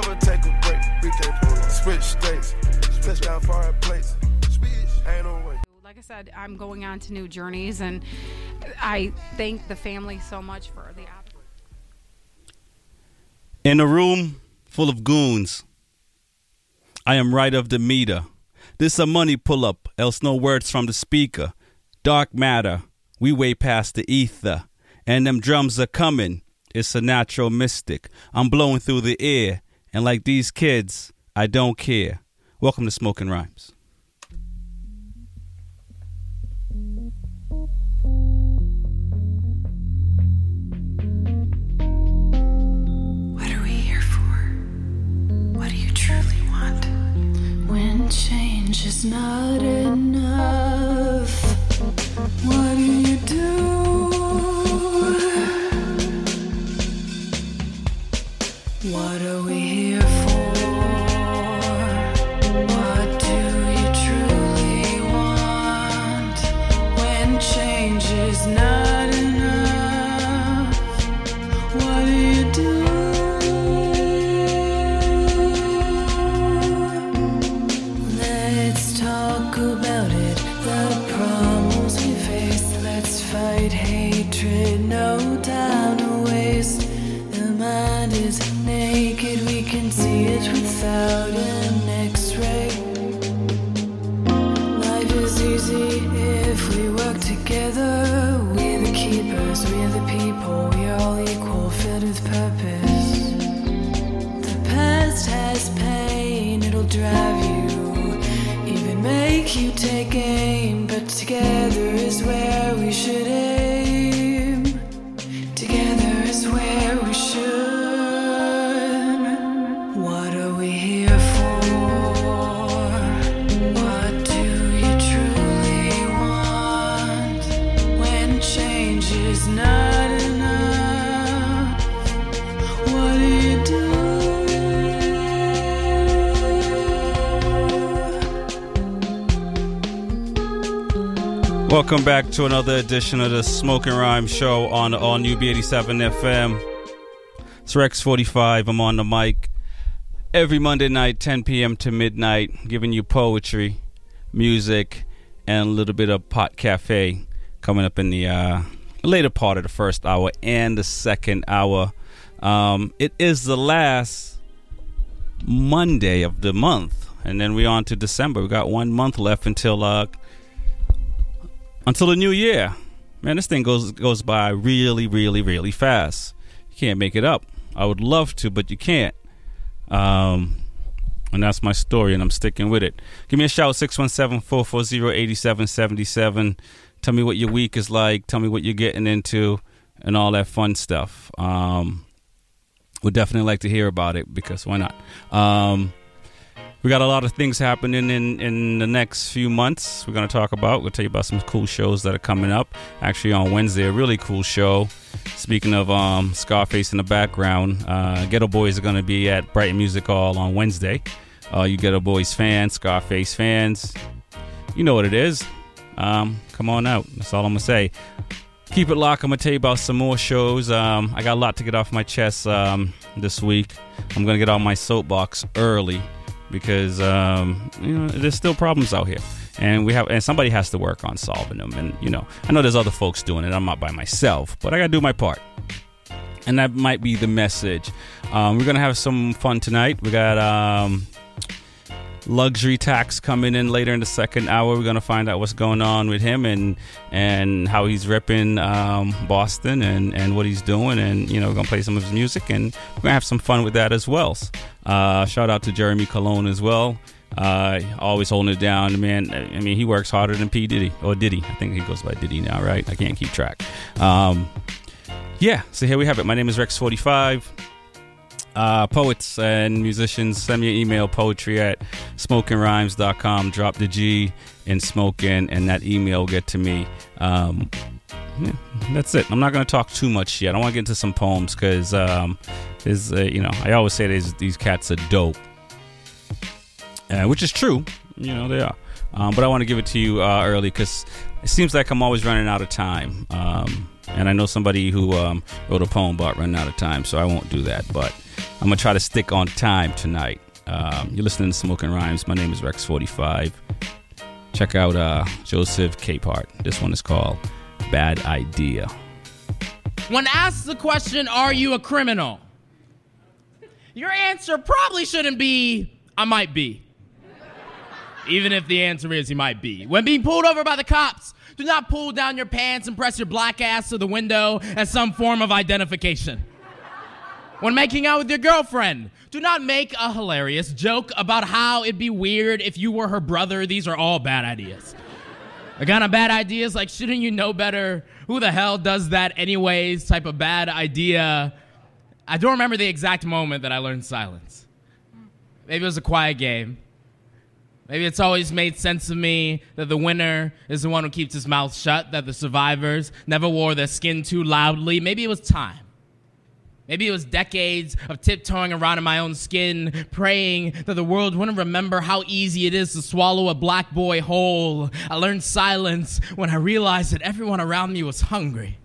never take a break. We can switch states, touchdown far plates. Ain't no way. Like I said, I'm going on to new journeys, and I thank the family so much for the opportunity. In a room full of goons, I am right of the meter. This a money pull up, else no words from the speaker. Dark matter, we way past the ether. And them drums are coming, it's a natural mystic. I'm blowing through the air, and like these kids, I don't care. Welcome to Smoking Rhymes. What are we here for? What do you truly want? When change is not enough, what do you do? What are we here drive you, even make you take aim. But together is where we should aim. Welcome back to another edition of the Smoking Rhyme Show on All New B87 FM. It's Rex 45. I'm on the mic every Monday night, 10 p.m. to midnight, giving you poetry, music, and a little bit of pot cafe coming up in the uh, later part of the first hour and the second hour. Um, it is the last Monday of the month, and then we're on to December. We got one month left until uh, until the new year. Man, this thing goes goes by really, really, really fast. You can't make it up. I would love to, but you can't. Um, and that's my story, and I'm sticking with it. Give me a shout 617 440 8777. Tell me what your week is like. Tell me what you're getting into, and all that fun stuff. Um, would definitely like to hear about it because why not? Um, we got a lot of things happening in, in the next few months. We're going to talk about. We'll tell you about some cool shows that are coming up. Actually, on Wednesday, a really cool show. Speaking of um, Scarface in the background, uh, Geto Boys are going to be at Brighton Music Hall on Wednesday. Uh, you Geto Boys fans, Scarface fans, you know what it is. Um, come on out. That's all I'm going to say. Keep it locked. I'm going to tell you about some more shows. Um, I got a lot to get off my chest um, this week. I'm going to get on my soapbox early because um, you know there's still problems out here, and we have and somebody has to work on solving them. And you know, I know there's other folks doing it. I'm not by myself, but I gotta do my part. And that might be the message. Um, we're gonna have some fun tonight. We got um, luxury tax coming in later in the second hour. We're gonna find out what's going on with him and and how he's ripping um, Boston and and what he's doing. And you know, we're gonna play some of his music and we're gonna have some fun with that as well. Uh, shout out to Jeremy Colon as well. Uh, always holding it down, man. I mean, he works harder than P Diddy or Diddy. I think he goes by Diddy now, right? I can't keep track. Um, yeah, so here we have it. My name is Rex45. Uh, poets and musicians, send me an email poetry at smokingrhymes.com. Drop the G in smoking, and that email will get to me. Um, yeah, that's it. I'm not going to talk too much yet. I want to get into some poems because um, there's, uh, you know, I always say these, these cats are dope, uh, which is true. You know, they are. Um, but I want to give it to you uh, early because it seems like I'm always running out of time. Um, And I know somebody who um, wrote a poem about running out of time, so I won't do that. But I'm gonna try to stick on time tonight. Um, you're listening to Smoking Rhymes. My name is Rex45. Check out uh, Joseph Capehart. This one is called Bad Idea. When asked the question, Are you a criminal? Your answer probably shouldn't be, I might be. Even if the answer is, you might be. When being pulled over by the cops, do not pull down your pants and press your black ass to the window as some form of identification. When making out with your girlfriend, do not make a hilarious joke about how it'd be weird if you were her brother. These are all bad ideas. The kind of bad ideas like, shouldn't you know better? Who the hell does that, anyways? Type of bad idea. I don't remember the exact moment that I learned silence. Maybe it was a quiet game. Maybe it's always made sense to me that the winner is the one who keeps his mouth shut, that the survivors never wore their skin too loudly. Maybe it was time. Maybe it was decades of tiptoeing around in my own skin, praying that the world wouldn't remember how easy it is to swallow a black boy whole. I learned silence when I realized that everyone around me was hungry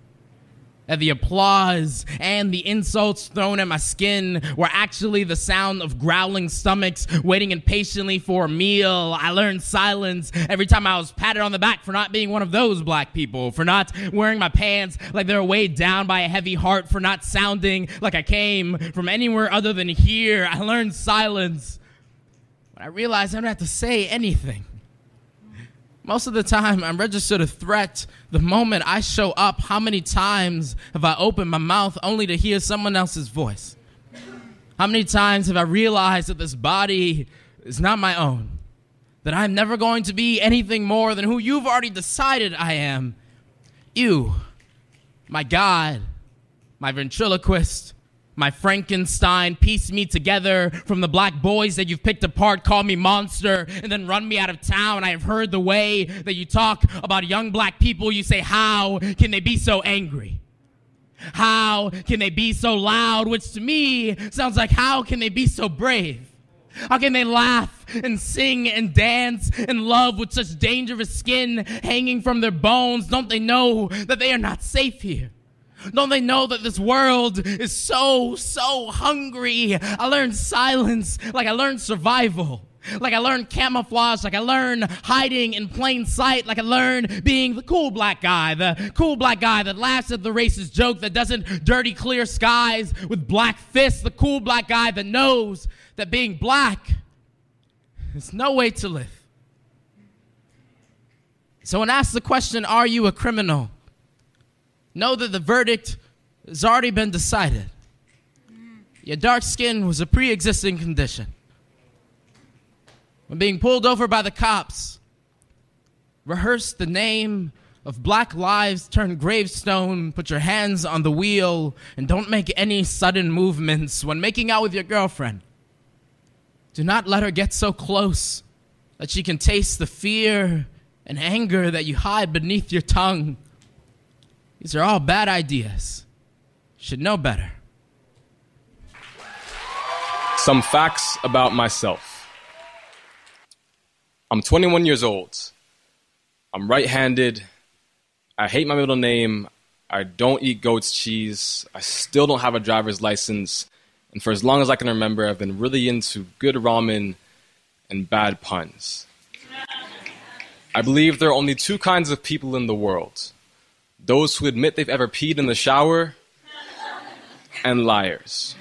that the applause and the insults thrown at my skin were actually the sound of growling stomachs waiting impatiently for a meal. I learned silence every time I was patted on the back for not being one of those black people, for not wearing my pants like they were weighed down by a heavy heart, for not sounding like I came from anywhere other than here. I learned silence. But I realized I don't have to say anything. Most of the time, I'm registered a threat the moment I show up. How many times have I opened my mouth only to hear someone else's voice? How many times have I realized that this body is not my own? That I'm never going to be anything more than who you've already decided I am? You, my God, my ventriloquist, my Frankenstein, piece me together from the black boys that you've picked apart, call me monster, and then run me out of town. I have heard the way that you talk about young black people. You say, How can they be so angry? How can they be so loud? Which to me sounds like, How can they be so brave? How can they laugh and sing and dance and love with such dangerous skin hanging from their bones? Don't they know that they are not safe here? Don't they know that this world is so, so hungry? I learned silence like I learned survival. Like I learned camouflage, like I learned hiding in plain sight, like I learned being the cool black guy, the cool black guy that laughs at the racist joke, that doesn't dirty clear skies with black fists, the cool black guy that knows that being black is no way to live. So when asked the question, Are you a criminal? Know that the verdict has already been decided. Your dark skin was a pre existing condition. When being pulled over by the cops, rehearse the name of Black Lives Turn Gravestone, put your hands on the wheel, and don't make any sudden movements when making out with your girlfriend. Do not let her get so close that she can taste the fear and anger that you hide beneath your tongue. These are all bad ideas. Should know better. Some facts about myself. I'm 21 years old. I'm right handed. I hate my middle name. I don't eat goat's cheese. I still don't have a driver's license. And for as long as I can remember, I've been really into good ramen and bad puns. I believe there are only two kinds of people in the world those who admit they've ever peed in the shower and liars.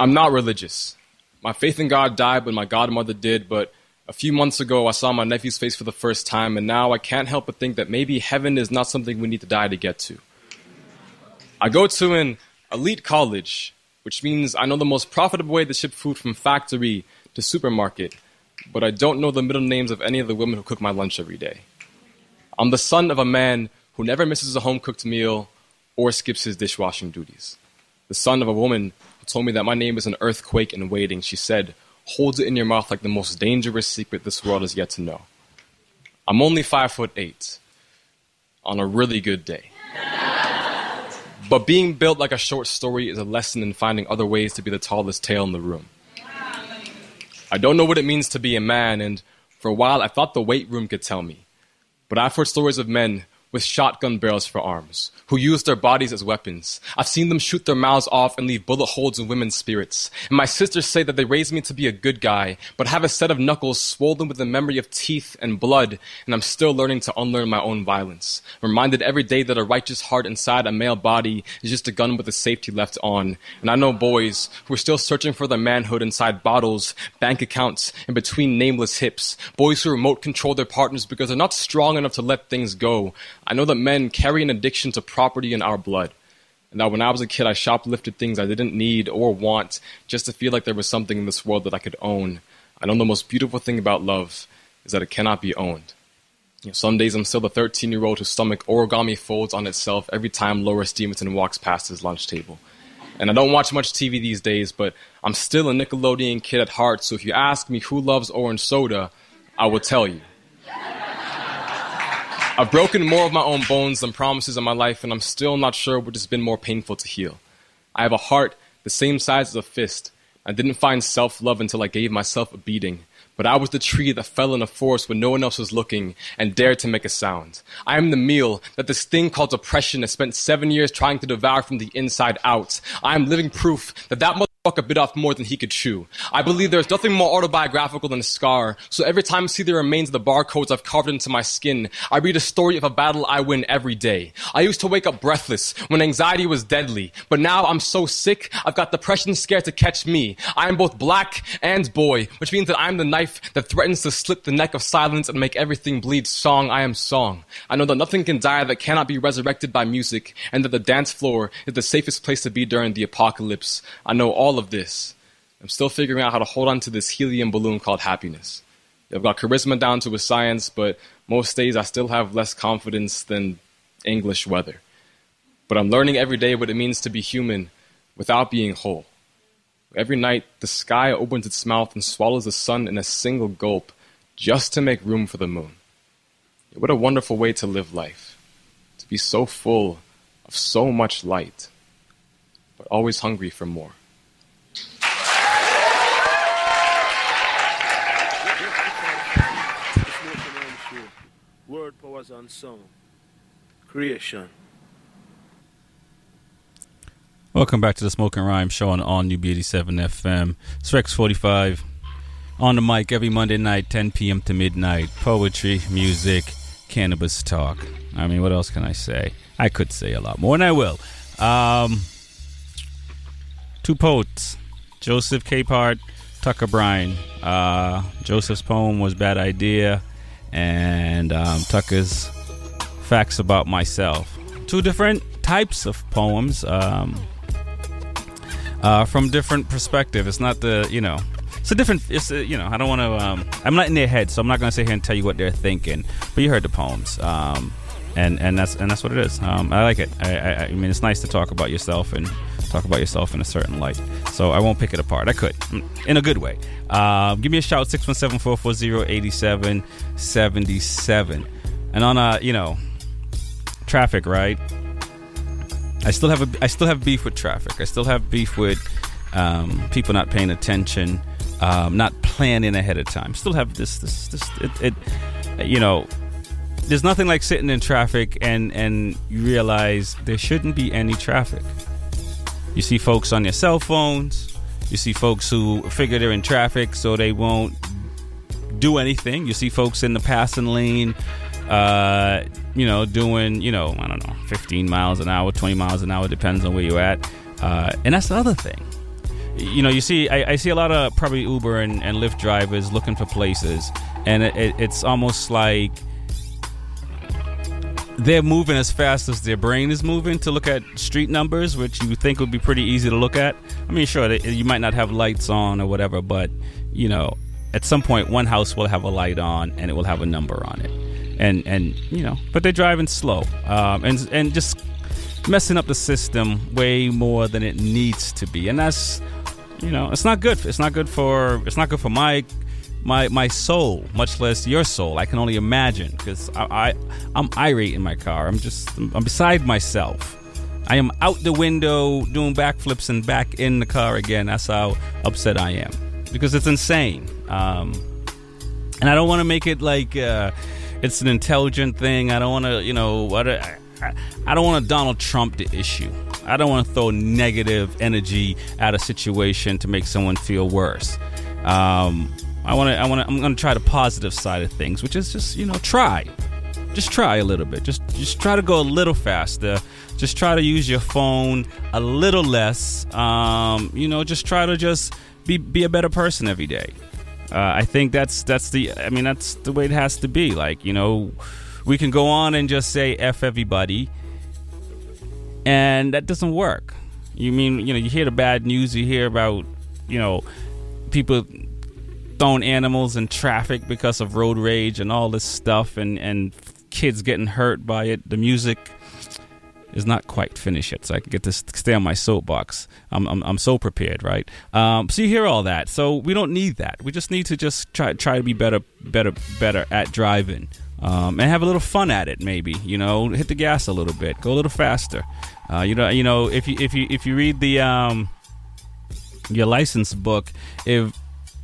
I'm not religious. My faith in God died when my godmother did, but a few months ago I saw my nephew's face for the first time, and now I can't help but think that maybe heaven is not something we need to die to get to. I go to an elite college, which means I know the most profitable way to ship food from factory to supermarket, but I don't know the middle names of any of the women who cook my lunch every day. I'm the son of a man who never misses a home cooked meal or skips his dishwashing duties. The son of a woman who told me that my name is an earthquake in waiting. She said, Hold it in your mouth like the most dangerous secret this world has yet to know. I'm only five foot eight on a really good day. but being built like a short story is a lesson in finding other ways to be the tallest tale in the room. I don't know what it means to be a man, and for a while I thought the weight room could tell me. But I've heard stories of men with shotgun barrels for arms, who use their bodies as weapons. I've seen them shoot their mouths off and leave bullet holes in women's spirits. And my sisters say that they raised me to be a good guy, but have a set of knuckles swollen with the memory of teeth and blood, and I'm still learning to unlearn my own violence. Reminded every day that a righteous heart inside a male body is just a gun with the safety left on. And I know boys who are still searching for their manhood inside bottles, bank accounts, and between nameless hips. Boys who remote control their partners because they're not strong enough to let things go. I know that men carry an addiction to property in our blood. And that when I was a kid, I shoplifted things I didn't need or want just to feel like there was something in this world that I could own. I know the most beautiful thing about love is that it cannot be owned. You know, some days I'm still the 13 year old whose stomach origami folds on itself every time Laura Stevenson walks past his lunch table. And I don't watch much TV these days, but I'm still a Nickelodeon kid at heart, so if you ask me who loves orange soda, I will tell you. I've broken more of my own bones than promises in my life, and I'm still not sure which has been more painful to heal. I have a heart the same size as a fist. I didn't find self love until I gave myself a beating. But I was the tree that fell in a forest when no one else was looking and dared to make a sound. I am the meal that this thing called depression has spent seven years trying to devour from the inside out. I am living proof that that motherfucker bit off more than he could chew. I believe there's nothing more autobiographical than a scar, so every time I see the remains of the barcodes I've carved into my skin, I read a story of a battle I win every day. I used to wake up breathless when anxiety was deadly, but now I'm so sick, I've got depression scared to catch me. I am both black and boy, which means that I'm the knife that threatens to slit the neck of silence and make everything bleed song I am song. I know that nothing can die that cannot be resurrected by music, and that the dance floor is the safest place to be during the apocalypse. I know all of this. I'm still figuring out how to hold on to this helium balloon called happiness. I've got charisma down to a science, but most days I still have less confidence than English weather. But I'm learning every day what it means to be human without being whole. Every night, the sky opens its mouth and swallows the sun in a single gulp just to make room for the moon. What a wonderful way to live life. To be so full of so much light, but always hungry for more. Word powers and sound. Creation. Welcome back to the Smoking Rhyme Show on All New B87 FM. It's Rex 45 on the mic every Monday night, 10 p.m. to midnight. Poetry, music, cannabis talk. I mean, what else can I say? I could say a lot more, and I will. Um, two poets, Joseph Capehart, Tucker Bryan. Uh, Joseph's poem was Bad Idea, and um, Tucker's Facts About Myself. Two different types of poems. Um, uh, from different perspective. It's not the you know. It's a different. It's a, you know. I don't want to. Um, I'm not in their head, so I'm not going to sit here and tell you what they're thinking. But you heard the poems, um, and and that's and that's what it is. Um, I like it. I, I, I mean, it's nice to talk about yourself and talk about yourself in a certain light. So I won't pick it apart. I could, in a good way. Uh, give me a shout 617-440-8777. And on a you know traffic, right? I still have a I still have beef with traffic. I still have beef with um, people not paying attention, um, not planning ahead of time. Still have this this this it, it you know. There's nothing like sitting in traffic and and you realize there shouldn't be any traffic. You see folks on their cell phones. You see folks who figure they're in traffic so they won't do anything. You see folks in the passing lane uh, you know, doing, you know, I don't know, 15 miles an hour, 20 miles an hour, depends on where you're at. Uh, and that's the other thing. You know, you see, I, I see a lot of probably Uber and, and Lyft drivers looking for places, and it, it, it's almost like they're moving as fast as their brain is moving to look at street numbers, which you think would be pretty easy to look at. I mean, sure, you might not have lights on or whatever, but, you know, at some point, one house will have a light on and it will have a number on it and and you know, but they're driving slow, um, and and just messing up the system way more than it needs to be, and that's you know, it's not good. It's not good for it's not good for my my my soul, much less your soul. I can only imagine because I, I I'm irate in my car. I'm just I'm beside myself. I am out the window doing backflips and back in the car again. That's how upset I am because it's insane. Um, and I don't want to make it like. Uh, it's an intelligent thing. I don't want to, you know, what I, I don't want to Donald Trump the issue. I don't want to throw negative energy at a situation to make someone feel worse. Um, I want to. I want to. I'm going to try the positive side of things, which is just you know try, just try a little bit. Just just try to go a little faster. Just try to use your phone a little less. Um, you know, just try to just be be a better person every day. Uh, I think that's that's the. I mean, that's the way it has to be. Like you know, we can go on and just say f everybody, and that doesn't work. You mean you know you hear the bad news, you hear about you know people throwing animals in traffic because of road rage and all this stuff, and and kids getting hurt by it. The music is not quite finished yet, so I can get to stay on my soapbox. I'm I'm, I'm so prepared, right? Um, so you hear all that. So we don't need that. We just need to just try try to be better, better, better at driving. Um, and have a little fun at it, maybe. You know, hit the gas a little bit, go a little faster. Uh, you know, you know, if you if you if you read the um, your license book, if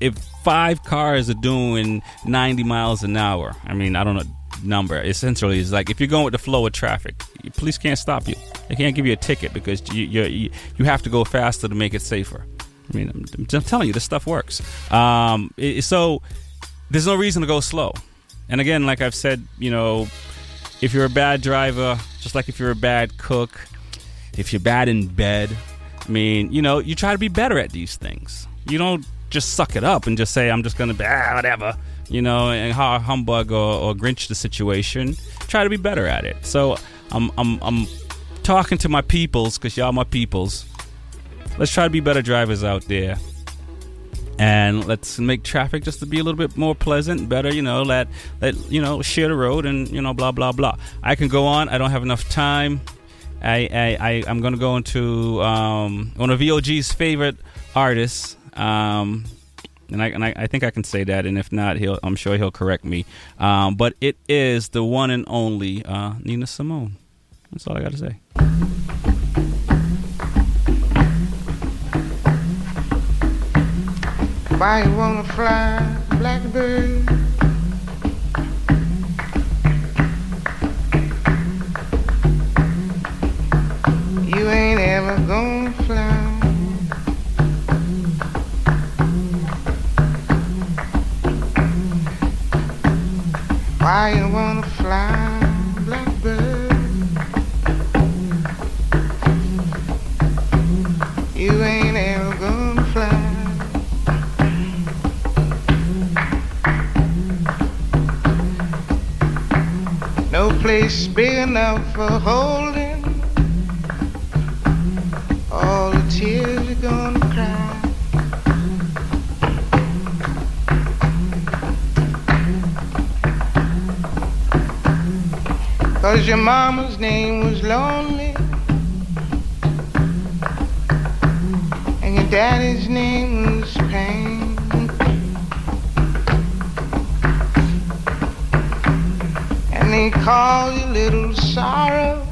if five cars are doing 90 miles an hour, I mean, I don't know number. Essentially, is like if you're going with the flow of traffic, police can't stop you. They can't give you a ticket because you you you have to go faster to make it safer. I mean, I'm, I'm telling you, this stuff works. Um, it, so there's no reason to go slow. And again, like I've said, you know, if you're a bad driver, just like if you're a bad cook, if you're bad in bed, I mean, you know, you try to be better at these things. You don't just suck it up and just say, I'm just going to be, ah, whatever, you know, and humbug or, or grinch the situation. Try to be better at it. So I'm, I'm, I'm talking to my peoples, because y'all my peoples. Let's try to be better drivers out there and let's make traffic just to be a little bit more pleasant, better. You know, let let you know share the road and you know blah blah blah. I can go on. I don't have enough time. I I, I am gonna go into um, one of VOG's favorite artists. Um, and I, and I, I think I can say that, and if not, he'll I'm sure he'll correct me. Um, but it is the one and only uh, Nina Simone. That's all I got to say. Why you wanna fly, blackbird? You ain't ever gonna Why you wanna fly, blackbird? You ain't ever gonna fly. No place big enough for holding all the tears you're gonna cry. Cause your mama's name was lonely. And your daddy's name was pain. And they call you little sorrow.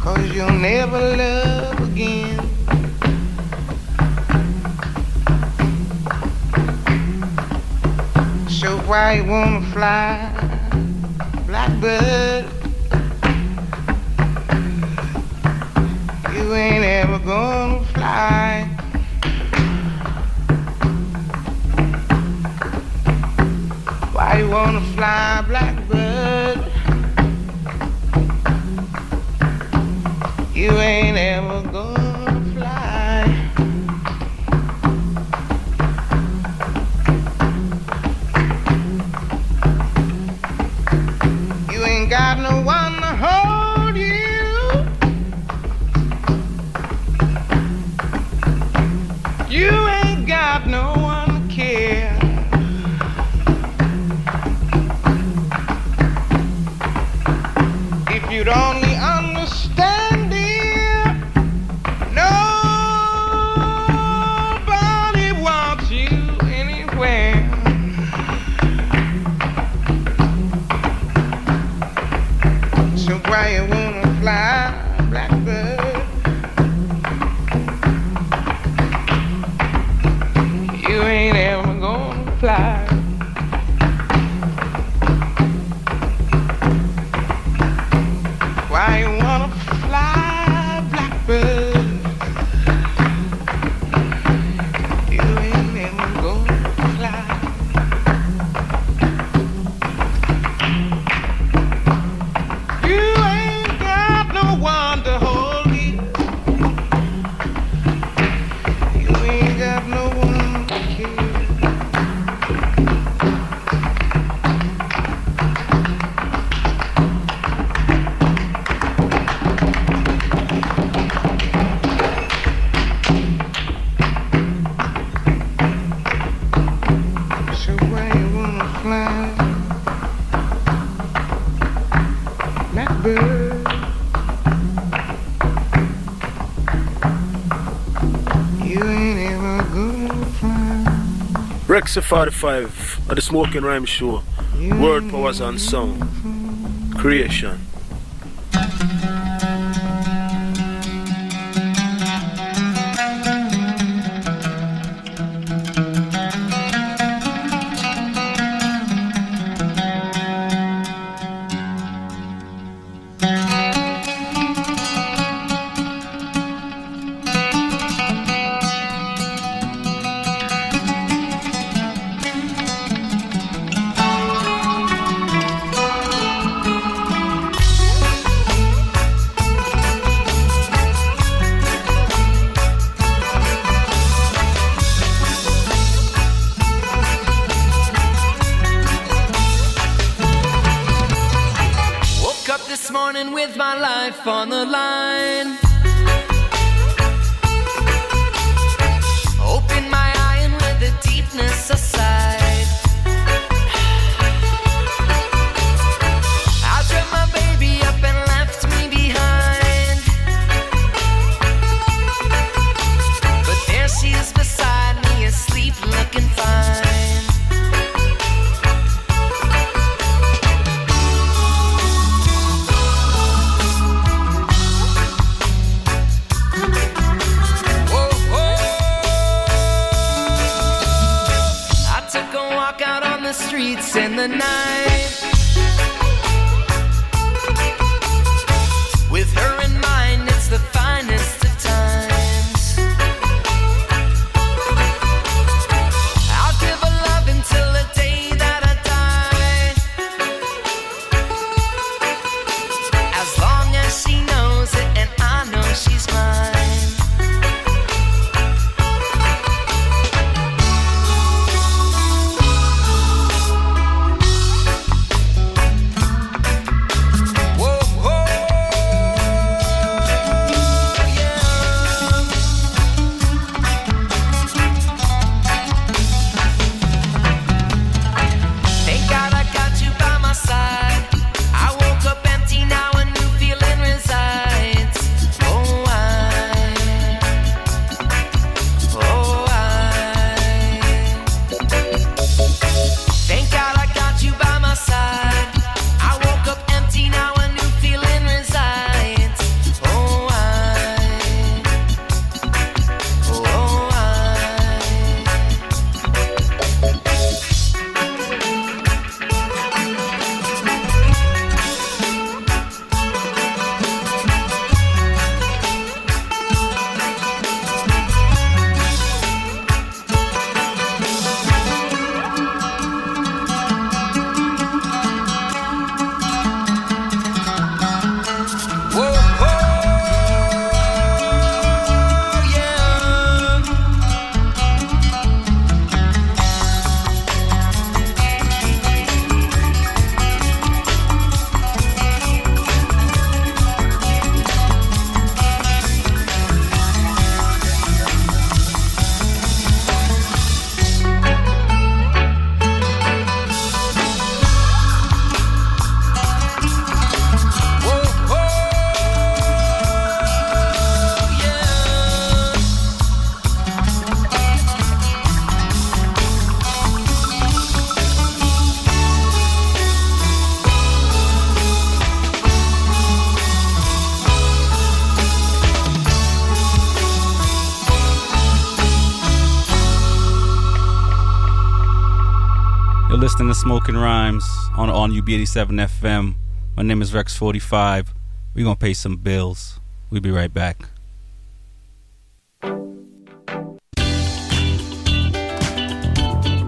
Cause you'll never love again why you wanna fly, blackbird? You ain't ever gonna fly. Why you wanna fly, blackbird? You ain't 645 at the Smoking Rhyme Show. Word, powers, and sound. Creation. To Smoking Rhymes on on UB87 FM. My name is Rex45. We're gonna pay some bills. We'll be right back.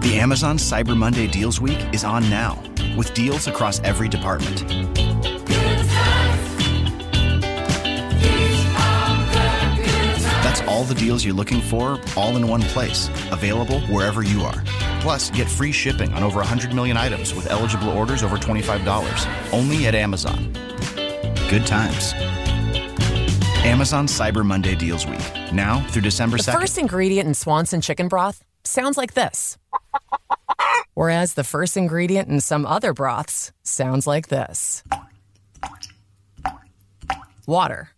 The Amazon Cyber Monday Deals Week is on now, with deals across every department. That's all the deals you're looking for, all in one place, available wherever you are. Plus, get free shipping on over 100 million items with eligible orders over $25, only at Amazon. Good times. Amazon Cyber Monday Deals Week, now through December The 2nd. first ingredient in Swanson chicken broth sounds like this. Whereas the first ingredient in some other broths sounds like this water.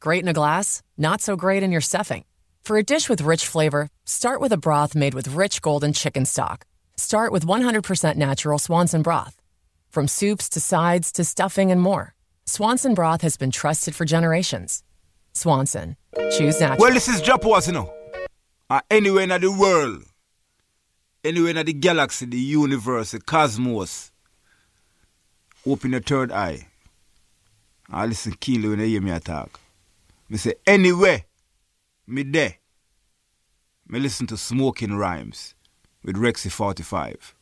Great in a glass, not so great in your stuffing. For a dish with rich flavor, start with a broth made with rich golden chicken stock. Start with 100% natural Swanson broth. From soups to sides to stuffing and more, Swanson broth has been trusted for generations. Swanson, choose natural. Well, this is Japas, you know. Uh, anywhere in the world, anywhere in the galaxy, the universe, the cosmos, open your third eye. I listen keenly when you hear me talk. Me say, anywhere, there. Me listen to Smoking Rhymes with Rexy 45.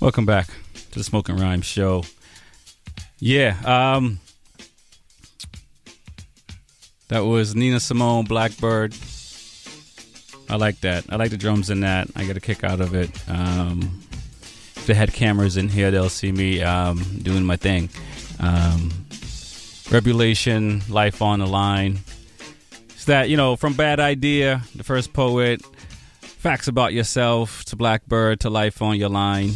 Welcome back to the Smoking Rhymes Show. Yeah, um, that was Nina Simone, Blackbird. I like that. I like the drums in that. I get a kick out of it. Um, if they had cameras in here, they'll see me um, doing my thing. Um, Revelation, Life on the Line. That, you know, from Bad Idea, the first poet, Facts About Yourself, to Blackbird, to Life on Your Line.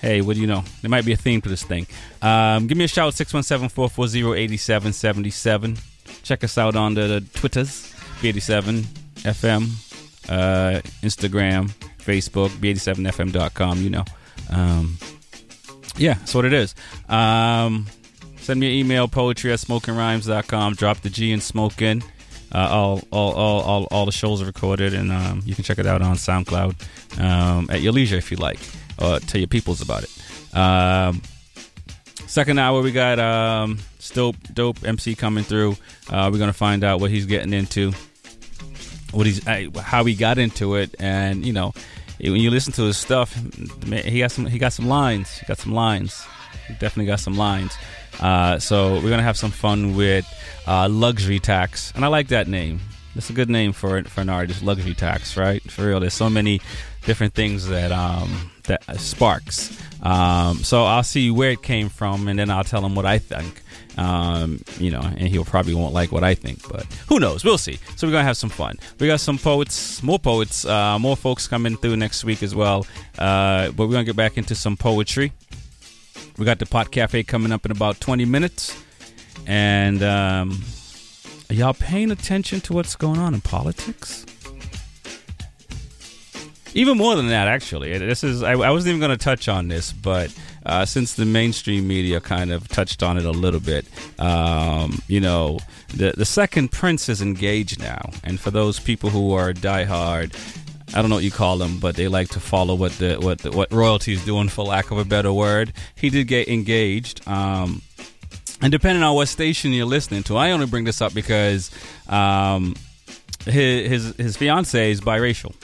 Hey, what do you know? There might be a theme to this thing. Um, give me a shout, 617 440 8777. Check us out on the, the Twitters, B87 FM, uh, Instagram, Facebook, B87FM.com, you know. Um, yeah, that's what it is. Um, send me an email, poetry at smokingrhymes.com. Drop the G in smoking. Uh, all, all, all, all, all the shows are recorded, and um, you can check it out on SoundCloud um, at your leisure if you like, or tell your peoples about it. Um, second hour, we got um, dope, dope MC coming through. Uh, we're gonna find out what he's getting into, what he's, uh, how he got into it, and you know, when you listen to his stuff, he got some, he got some lines. He got some lines. He definitely got some lines. Uh, so we're gonna have some fun with uh, luxury tax, and I like that name. That's a good name for for an artist, luxury tax, right? For real, there's so many different things that um, that sparks. Um, so I'll see where it came from, and then I'll tell him what I think. Um, you know, and he'll probably won't like what I think, but who knows? We'll see. So we're gonna have some fun. We got some poets, more poets, uh, more folks coming through next week as well. Uh, but we're gonna get back into some poetry. We got the Pot Cafe coming up in about 20 minutes, and um, are y'all paying attention to what's going on in politics? Even more than that, actually. This is I, I wasn't even going to touch on this, but uh, since the mainstream media kind of touched on it a little bit, um, you know, the the second prince is engaged now, and for those people who are diehard, I don't know what you call them, but they like to follow what the what the, what royalty is doing, for lack of a better word. He did get engaged. Um, and depending on what station you're listening to, I only bring this up because um, his his his fiance is biracial.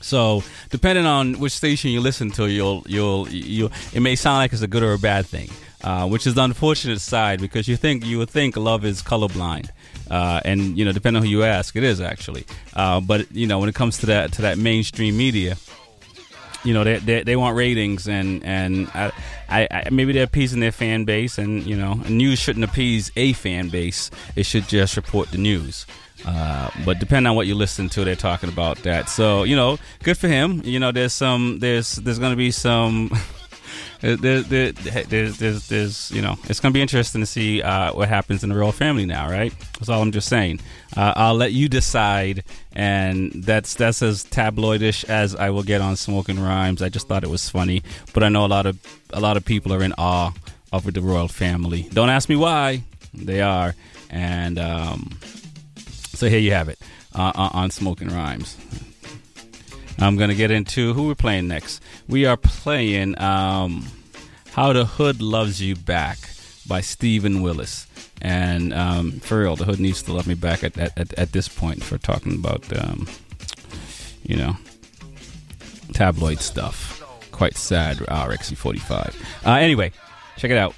So depending on which station you listen to, you'll you'll you it may sound like it's a good or a bad thing, uh, which is the unfortunate side because you think you would think love is colorblind, uh, and you know depending on who you ask, it is actually. Uh, but you know when it comes to that to that mainstream media, you know they they, they want ratings and and I, I, I, maybe they're appeasing their fan base, and you know news shouldn't appease a fan base. It should just report the news. Uh, but depending on what you listen to, they're talking about that. So you know, good for him. You know, there's some, there's, there's going to be some. there, there, there's, there's, there's, you know, it's going to be interesting to see uh, what happens in the royal family now, right? That's all I'm just saying. Uh, I'll let you decide, and that's that's as tabloidish as I will get on smoking rhymes. I just thought it was funny, but I know a lot of a lot of people are in awe of the royal family. Don't ask me why. They are, and. Um, so here you have it uh, on Smoking Rhymes. I'm going to get into who we're playing next. We are playing um, How the Hood Loves You Back by Stephen Willis. And um, for real, the hood needs to love me back at, at, at this point for talking about, um, you know, tabloid stuff. Quite sad, RXC45. Uh, anyway, check it out.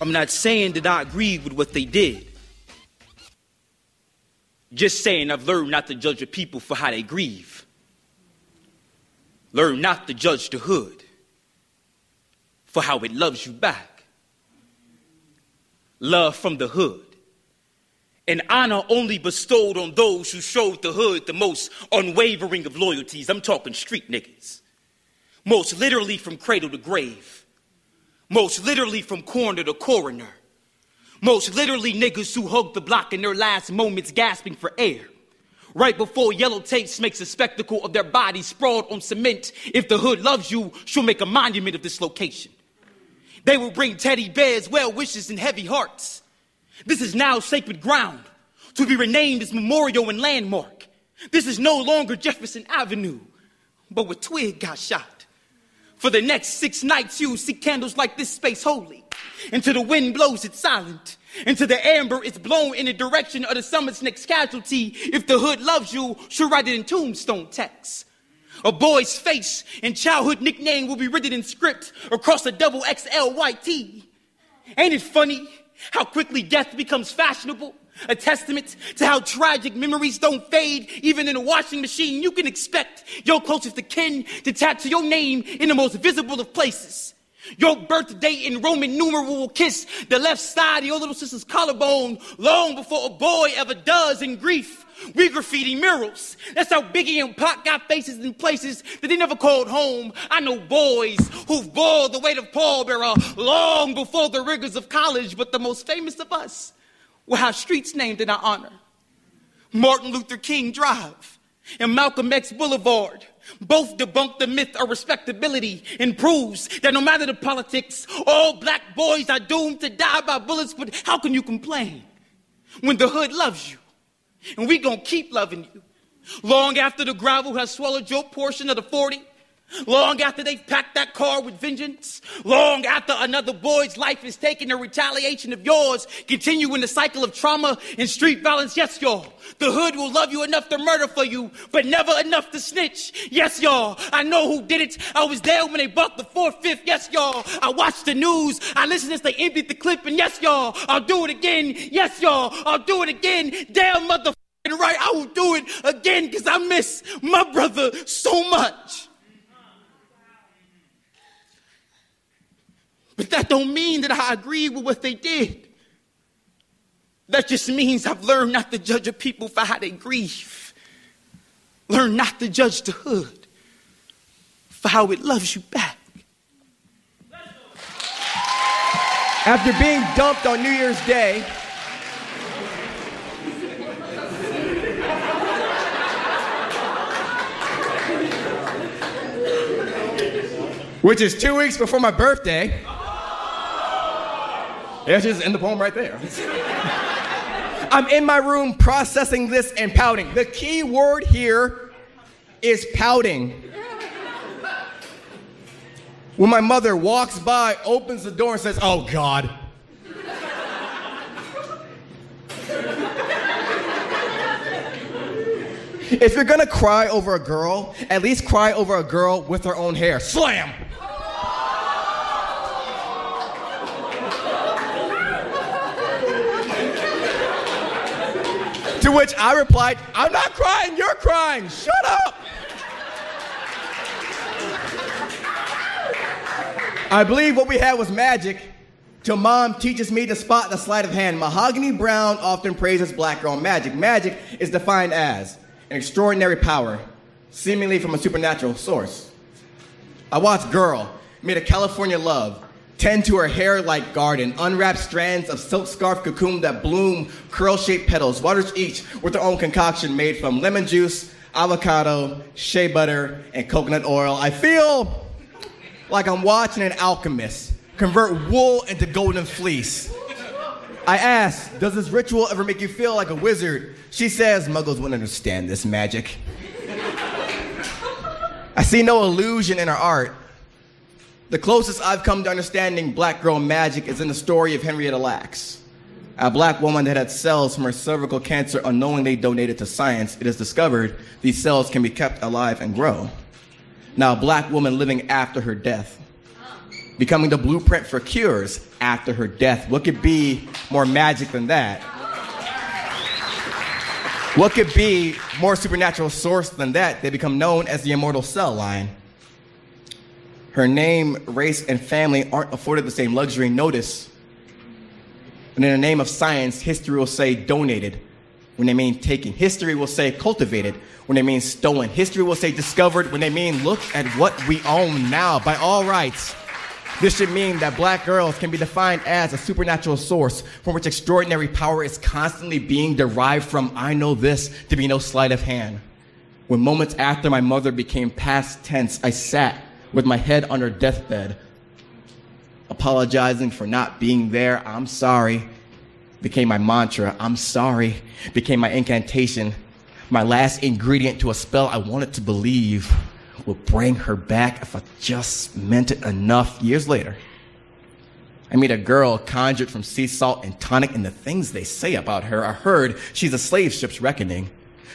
I'm not saying that I agree with what they did. Just saying I've learned not to judge a people for how they grieve. Learn not to judge the hood for how it loves you back. Love from the hood. And honor only bestowed on those who showed the hood the most unwavering of loyalties. I'm talking street niggas. Most literally from cradle to grave most literally from corner to coroner, Most literally niggas who hug the block in their last moments gasping for air. Right before yellow tapes makes a spectacle of their bodies sprawled on cement. If the hood loves you, she'll make a monument of this location. They will bring teddy bears, well wishes, and heavy hearts. This is now sacred ground to be renamed as memorial and landmark. This is no longer Jefferson Avenue, but where Twig got shot. For the next six nights, you will see candles like this space holy. Until the wind blows, it's silent. Until the amber is blown in the direction of the summit's next casualty. If the hood loves you, she'll write it in tombstone text. A boy's face and childhood nickname will be written in script across a double XL white tee. Ain't it funny how quickly death becomes fashionable? A testament to how tragic memories don't fade, even in a washing machine. You can expect your closest of kin to tattoo your name in the most visible of places. Your birthday in Roman numeral will kiss the left side of your little sister's collarbone long before a boy ever does in grief. We graffiti murals. That's how Biggie and Pac got faces in places that they never called home. I know boys who've bore the weight of Paul pallbearer long before the rigors of college, but the most famous of us will have streets named in our honor. Martin Luther King Drive and Malcolm X Boulevard both debunk the myth of respectability and proves that no matter the politics, all black boys are doomed to die by bullets. But how can you complain when the hood loves you? And we gonna keep loving you. Long after the gravel has swallowed your portion of the 40, long after they've packed that car with vengeance, long after another boy's life is taken in retaliation of yours, continuing the cycle of trauma and street violence. Yes, y'all, the hood will love you enough to murder for you, but never enough to snitch. Yes, y'all, I know who did it. I was there when they bought the fourth, fifth. Yes, y'all, I watched the news. I listened as they emptied the clip, and yes, y'all, I'll do it again. Yes, y'all, I'll do it again. Damn mother right, I will do it again because I miss my brother so much. But that don't mean that I agree with what they did. That just means I've learned not to judge a people for how they grieve. Learn not to judge the hood for how it loves you back. After being dumped on New Year's Day, which is two weeks before my birthday. Yeah, just in the poem right there. I'm in my room processing this and pouting. The key word here is pouting. When my mother walks by, opens the door, and says, Oh God. If you're gonna cry over a girl, at least cry over a girl with her own hair. Slam! To which I replied, I'm not crying, you're crying. Shut up. I believe what we had was magic till mom teaches me to spot the sleight of hand. Mahogany Browne often praises black girl magic. Magic is defined as an extraordinary power, seemingly from a supernatural source. I watched Girl, made a California love, tend to her hair like garden, unwrap strands of silk scarf cocoon that bloom curl shaped petals, waters each with their own concoction made from lemon juice, avocado, shea butter, and coconut oil. I feel like I'm watching an alchemist convert wool into golden fleece. I ask, does this ritual ever make you feel like a wizard? She says, muggles wouldn't understand this magic. I see no illusion in her art. The closest I've come to understanding black girl magic is in the story of Henrietta Lacks, a black woman that had cells from her cervical cancer unknowingly donated to science. It is discovered these cells can be kept alive and grow. Now, a black woman living after her death, becoming the blueprint for cures after her death. What could be more magic than that? What could be more supernatural source than that? They become known as the immortal cell line. Her name, race, and family aren't afforded the same luxury. Notice, and in the name of science, history will say donated when they mean taken. History will say cultivated when they mean stolen. History will say discovered when they mean look at what we own now by all rights. This should mean that black girls can be defined as a supernatural source from which extraordinary power is constantly being derived from. I know this to be no sleight of hand. When moments after my mother became past tense, I sat with my head on her deathbed, apologizing for not being there. I'm sorry. Became my mantra. I'm sorry. Became my incantation. My last ingredient to a spell I wanted to believe would bring her back if I just meant it enough. Years later, I meet a girl conjured from sea salt and tonic, and the things they say about her. I heard she's a slave ship's reckoning.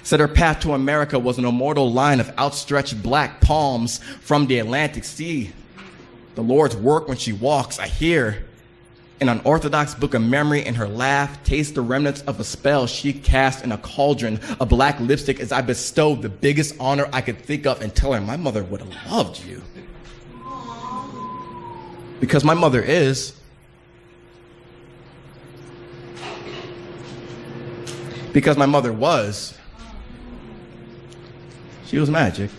Said her path to America was an immortal line of outstretched black palms from the Atlantic Sea. The Lord's work when she walks, I hear. In an orthodox book of memory in her laugh, taste the remnants of a spell she cast in a cauldron of black lipstick as I bestowed the biggest honor I could think of and tell her my mother would have loved you. Because my mother is. Because my mother was. She was magic.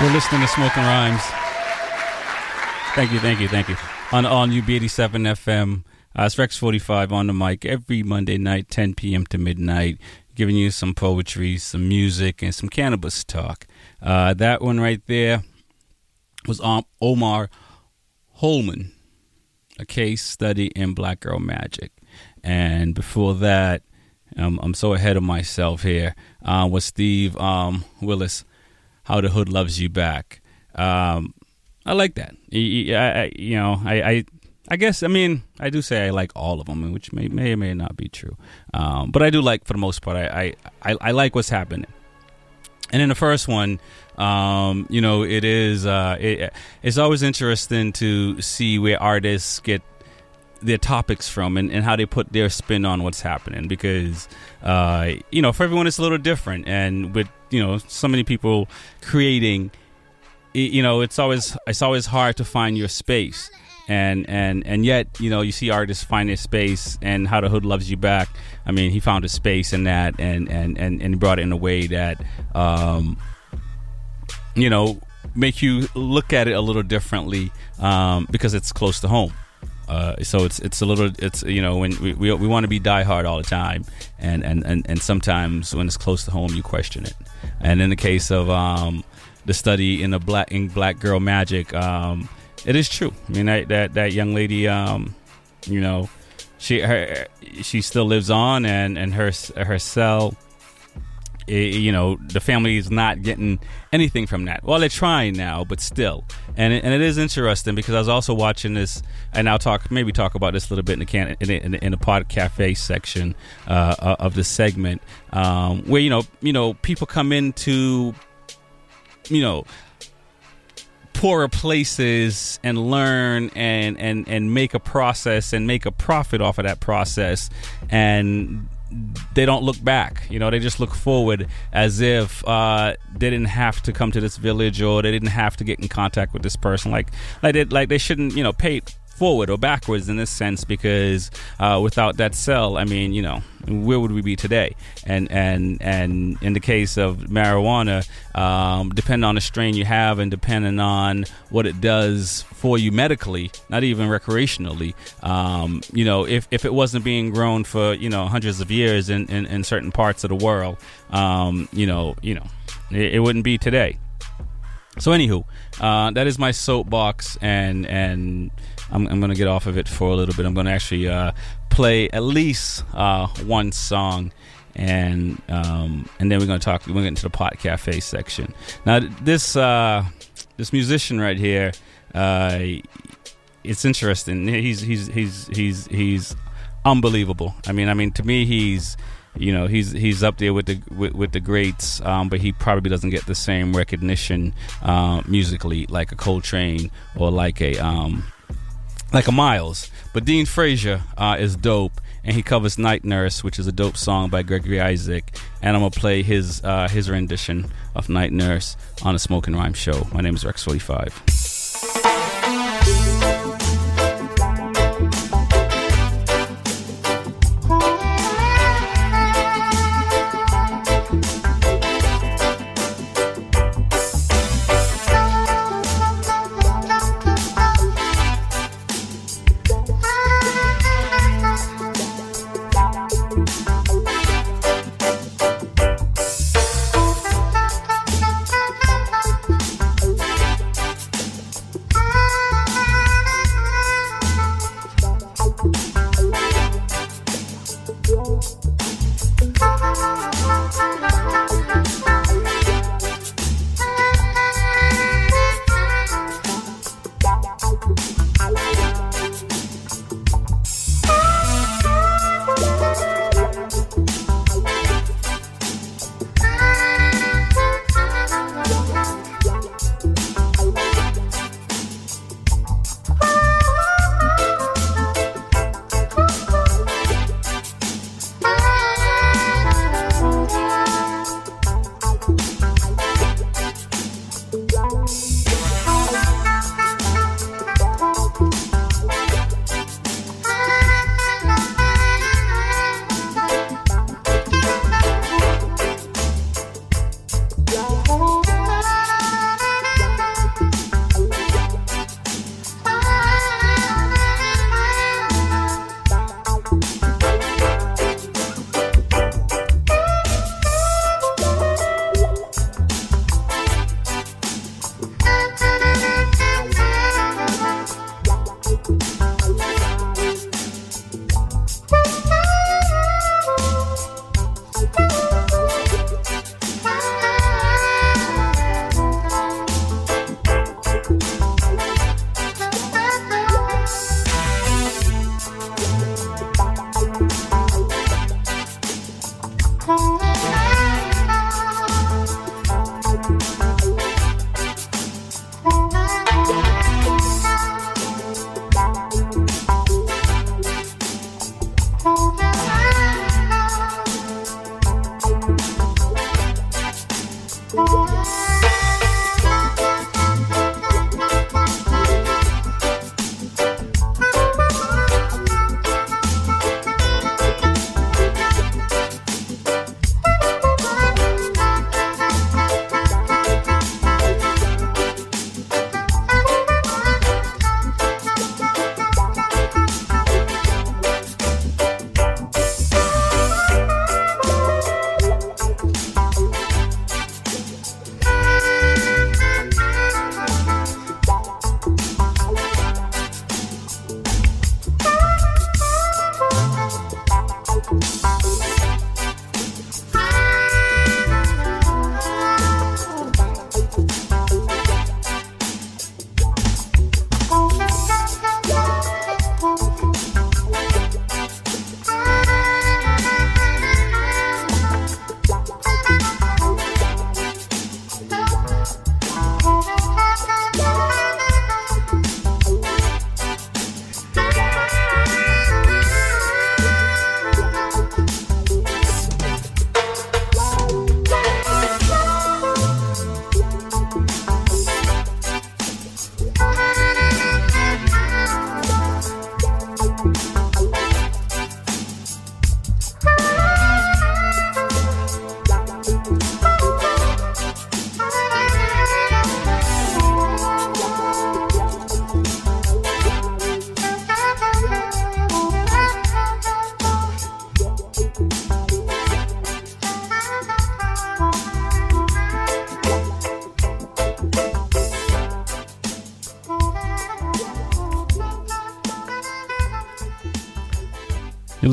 We're listening to Smoking Rhymes. Thank you, thank you, thank you. On on UB87 FM, uh, it's Rex 45 on the mic every Monday night, 10 p.m. to midnight, giving you some poetry, some music, and some cannabis talk. Uh, that one right there was um, Omar Holmon, a case study in Black Girl Magic. And before that, um, I'm so ahead of myself here, uh, was Steve um, Willis, How the Hood Loves You Back. Um, I like that. I, I, you know, I, I, I guess I mean I do say I like all of them, which may may or may not be true. Um, but I do like for the most part. I, I, I, I like what's happening. And in the first one, um, you know, it is uh, it, it's always interesting to see where artists get their topics from and, and how they put their spin on what's happening because uh, you know for everyone it's a little different. And with you know so many people creating you know it's always it's always hard to find your space. And and and yet you know you see artists find their space and how the hood loves you back i mean he found a space in that and and and, and brought it in a way that um you know make you look at it a little differently um because it's close to home uh, so it's it's a little it's you know when we, we, we want to be diehard all the time. And, and, and, and sometimes when it's close to home you question it. And in the case of um, the study in the black in black girl magic um, it is true. I mean that that, that young lady um, you know she her she still lives on and and her her cell it, you know the family is not getting anything from that. Well they're trying now but still. And it, and it is interesting because i was also watching this and i'll talk maybe talk about this a little bit in the can in, in, in the pod cafe section uh, of the segment um, where you know you know people come into you know poorer places and learn and and and make a process and make a profit off of that process. And they don't look back. You know, they just look forward as if uh, they didn't have to come to this village or they didn't have to get in contact with this person. Like, like they, like they shouldn't, you know, pay forward or backwards in this sense because uh, without that cell, I mean, you know, where would we be today? And and and in the case of marijuana, um, depending on the strain you have and depending on what it does for you medically, not even recreationally, um, you know, if, if it wasn't being grown for you know hundreds of years in, in, in certain parts of the world, um, you know, you know, it, it wouldn't be today. So, anywho, uh, that is my soapbox, and and I'm, I'm going to get off of it for a little bit. I'm going to actually uh, play at least uh, one song, and um, and then we're going to talk. We're going to get into the pot cafe section. Now, this uh, this musician right here, uh, it's interesting. He's he's he's he's he's unbelievable. I mean, I mean, to me, he's you know he's he's up there with the with, with the greats, um, but he probably doesn't get the same recognition uh, musically like a Coltrane or like a um, like a Miles. But Dean Fraser uh, is dope, and he covers "Night Nurse," which is a dope song by Gregory Isaac. And I'm gonna play his uh, his rendition of "Night Nurse" on a Smoking Rhyme Show. My name is Rex Forty Five.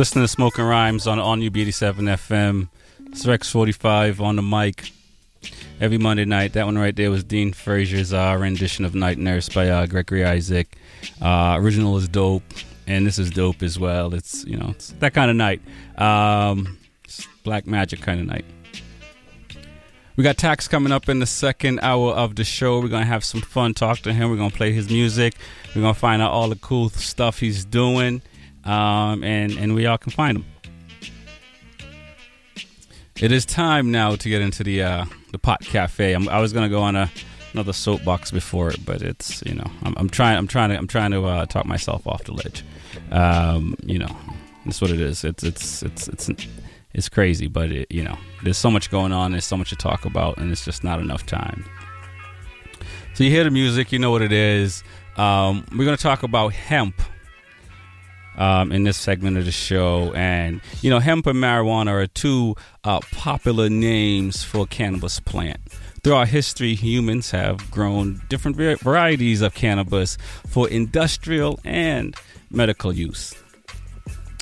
Listening to Smoking Rhymes on All New B87 FM. It's Rex 45 on the mic every Monday night. That one right there was Dean Fraser's uh, rendition of Night Nurse by uh, Gregory Isaac. Uh, original is dope, and this is dope as well. It's you know it's that kind of night, um, black magic kind of night. We got Tax coming up in the second hour of the show. We're gonna have some fun, talk to him. We're gonna play his music. We're gonna find out all the cool stuff he's doing, um, and and we all can find them. It is time now to get into the uh, the pot cafe. I'm, I was gonna go on a another soapbox before it, but it's you know I'm, I'm trying I'm trying to I'm trying to uh, talk myself off the ledge. Um, you know, that's what it is. It's it's it's it's it's crazy, but it, you know there's so much going on. There's so much to talk about, and it's just not enough time. So you hear the music, you know what it is. Um, we're gonna talk about hemp um, in this segment of the show. And, you know, hemp and marijuana are two uh, popular names for cannabis plant. Throughout history, humans have grown different varieties of cannabis for industrial and medical use.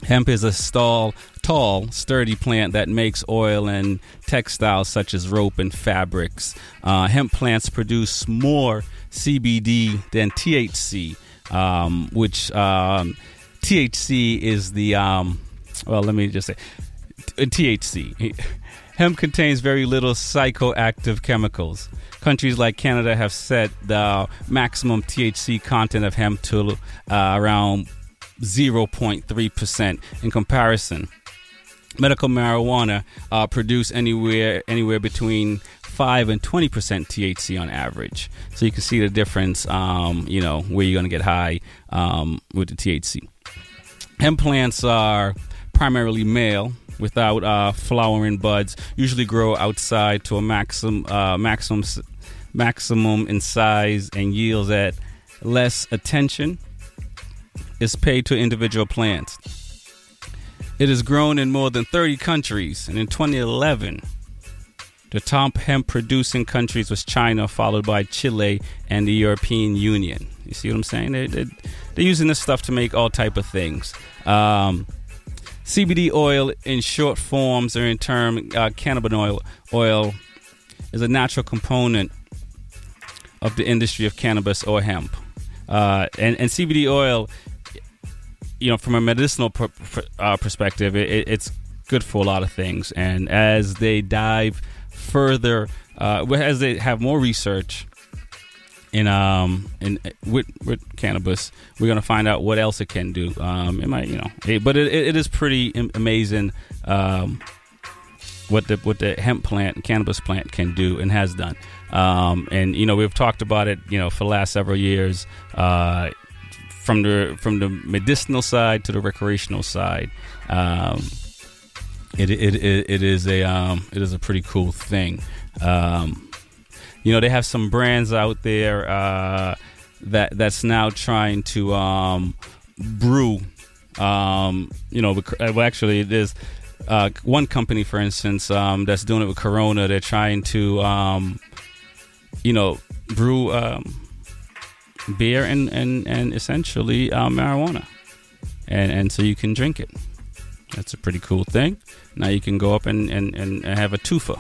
Hemp is a stall, tall, sturdy plant that makes oil and textiles such as rope and fabrics. Uh, hemp plants produce more CBD than THC, um, which um, THC is the um, well. Let me just say THC. Hemp contains very little psychoactive chemicals. Countries like Canada have set the maximum THC content of hemp to uh, around 0.3% in comparison. Medical marijuana uh, produce anywhere anywhere between 5 and 20% THC on average. So you can see the difference, um, you know, where you're going to get high um, with the THC. Hemp plants are primarily male without uh, flowering buds. Usually grow outside to a maximum uh, maximum maximum in size and yields at less attention is paid to individual plants. It is grown in more than 30 countries, and in 2011, the top hemp producing countries was China, followed by Chile and the European Union. You see what I'm saying? They, they, they're using this stuff to make all type of things. Um, CBD oil in short forms, or in term uh, cannabinoid oil, is a natural component of the industry of cannabis or hemp. Uh, and, and CBD oil, you know, from a medicinal pr- pr- uh, perspective, it, it's good for a lot of things. And as they dive further, uh, as they have more research in um in with with cannabis, we're gonna find out what else it can do. Um, it might, you know, it, but it, it is pretty amazing. Um, what the what the hemp plant, cannabis plant, can do and has done. Um, and you know we've talked about it, you know, for the last several years, uh, from the from the medicinal side to the recreational side. Um, it, it, it, it is a um, it is a pretty cool thing. Um, you know they have some brands out there uh, that that's now trying to um, brew. Um, you know, well, actually, there's uh, one company, for instance, um, that's doing it with Corona. They're trying to, um, you know, brew um, beer and, and, and essentially uh, marijuana, and and so you can drink it. That's a pretty cool thing. Now you can go up and, and, and have a tufa.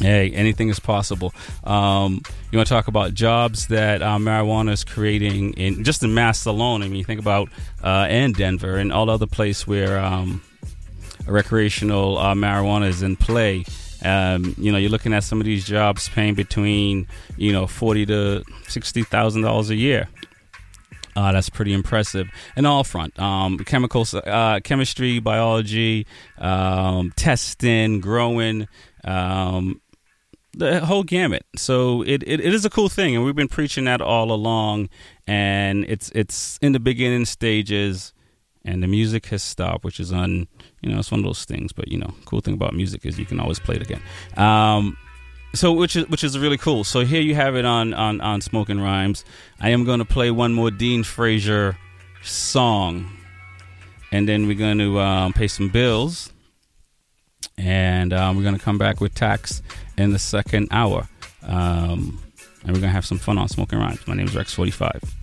Hey, anything is possible. Um, you want to talk about jobs that uh, marijuana is creating in just in Mass alone? I mean, you think about uh, and Denver and all other places where um, recreational uh, marijuana is in play. Um, you know, you're looking at some of these jobs paying between you know forty to sixty thousand dollars a year. Uh, that's pretty impressive. And all front, um, chemicals, uh, chemistry, biology, um, testing, growing, um, the whole gamut. So it, it, it is a cool thing, and we've been preaching that all along. And it's it's in the beginning stages, and the music has stopped, which is on you know it's one of those things. But you know, cool thing about music is you can always play it again. Um, so which is which is really cool. So here you have it on on on Smoking Rhymes. I am going to play one more Dean Fraser song, and then we're going to um, pay some bills, and um, we're going to come back with tax in the second hour. Um, and we're going to have some fun on Smoking Rhymes. My name is Rex45.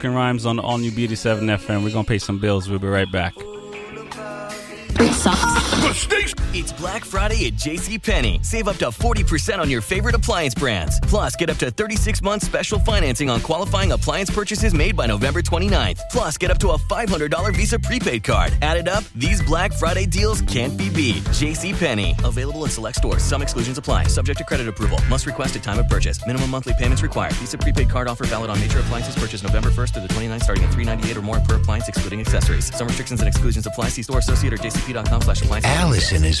Smoking Rhymes on All New B87 FM. We're going to pay some bills. We'll be right back. Friday at JCPenney. Save up to 40% on your favorite appliance brands. Plus, get up to 36 months special financing on qualifying appliance purchases made by November 29th. Plus, get up to a $500 Visa prepaid card. Added up, these Black Friday deals can't be beat. JCPenney. Available in select stores. Some exclusions apply. Subject to credit approval. Must request at time of purchase. Minimum monthly payments required. Visa prepaid card offer valid on major appliances purchased November 1st to the 29th starting at 398 or more per appliance excluding accessories. Some restrictions and exclusions apply. See store associate or jcp.com slash appliance. Allison is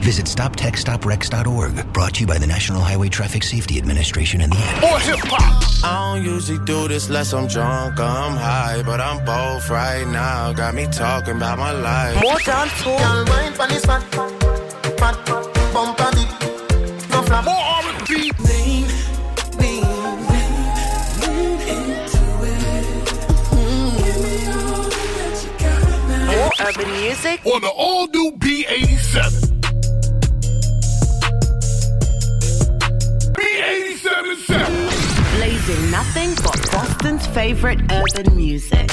Visit StopTextsStopWrecks.org. Brought to you by the National Highway Traffic Safety Administration and the ad. More hip hop. I don't usually do this unless I'm drunk or I'm high, but I'm both right now. Got me talking about my life. More dance floor. Girl, wine for this fat, fat, bump on it. No flap. More R&B. Lean, lean, lean into it. Mm. Give me all that you got now. More urban music on the all new B87. B87 nothing but Boston's favorite urban music.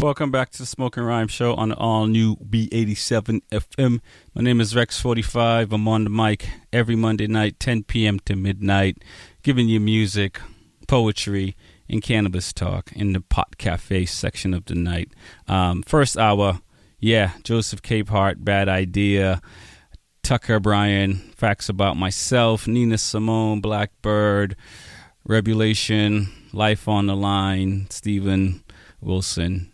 Welcome back to the Smoking Rhyme Show on all new B87 FM. My name is Rex45. I'm on the mic every Monday night, 10 p.m. to midnight, giving you music, poetry, and cannabis talk in the Pot Cafe section of the night. Um, first hour, yeah, Joseph Capehart, Bad Idea. Tucker Bryan, Facts About Myself, Nina Simone, Blackbird, Rebelution, Life on the Line, Stephen Wilson,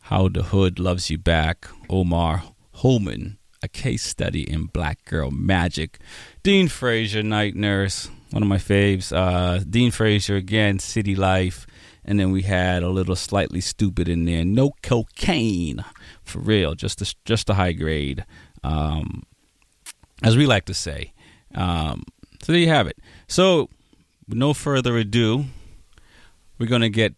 How the Hood Loves You Back, Omar Holmon, A Case Study in Black Girl Magic, Dean Fraser, Night Nurse, one of my faves, uh, Dean Fraser again, City Life, and then we had a little Slightly Stoopid in there, No Cocaine, for real, just a, just a high grade. Um, as we like to say. Um, so there you have it. So, with no further ado, we're going to get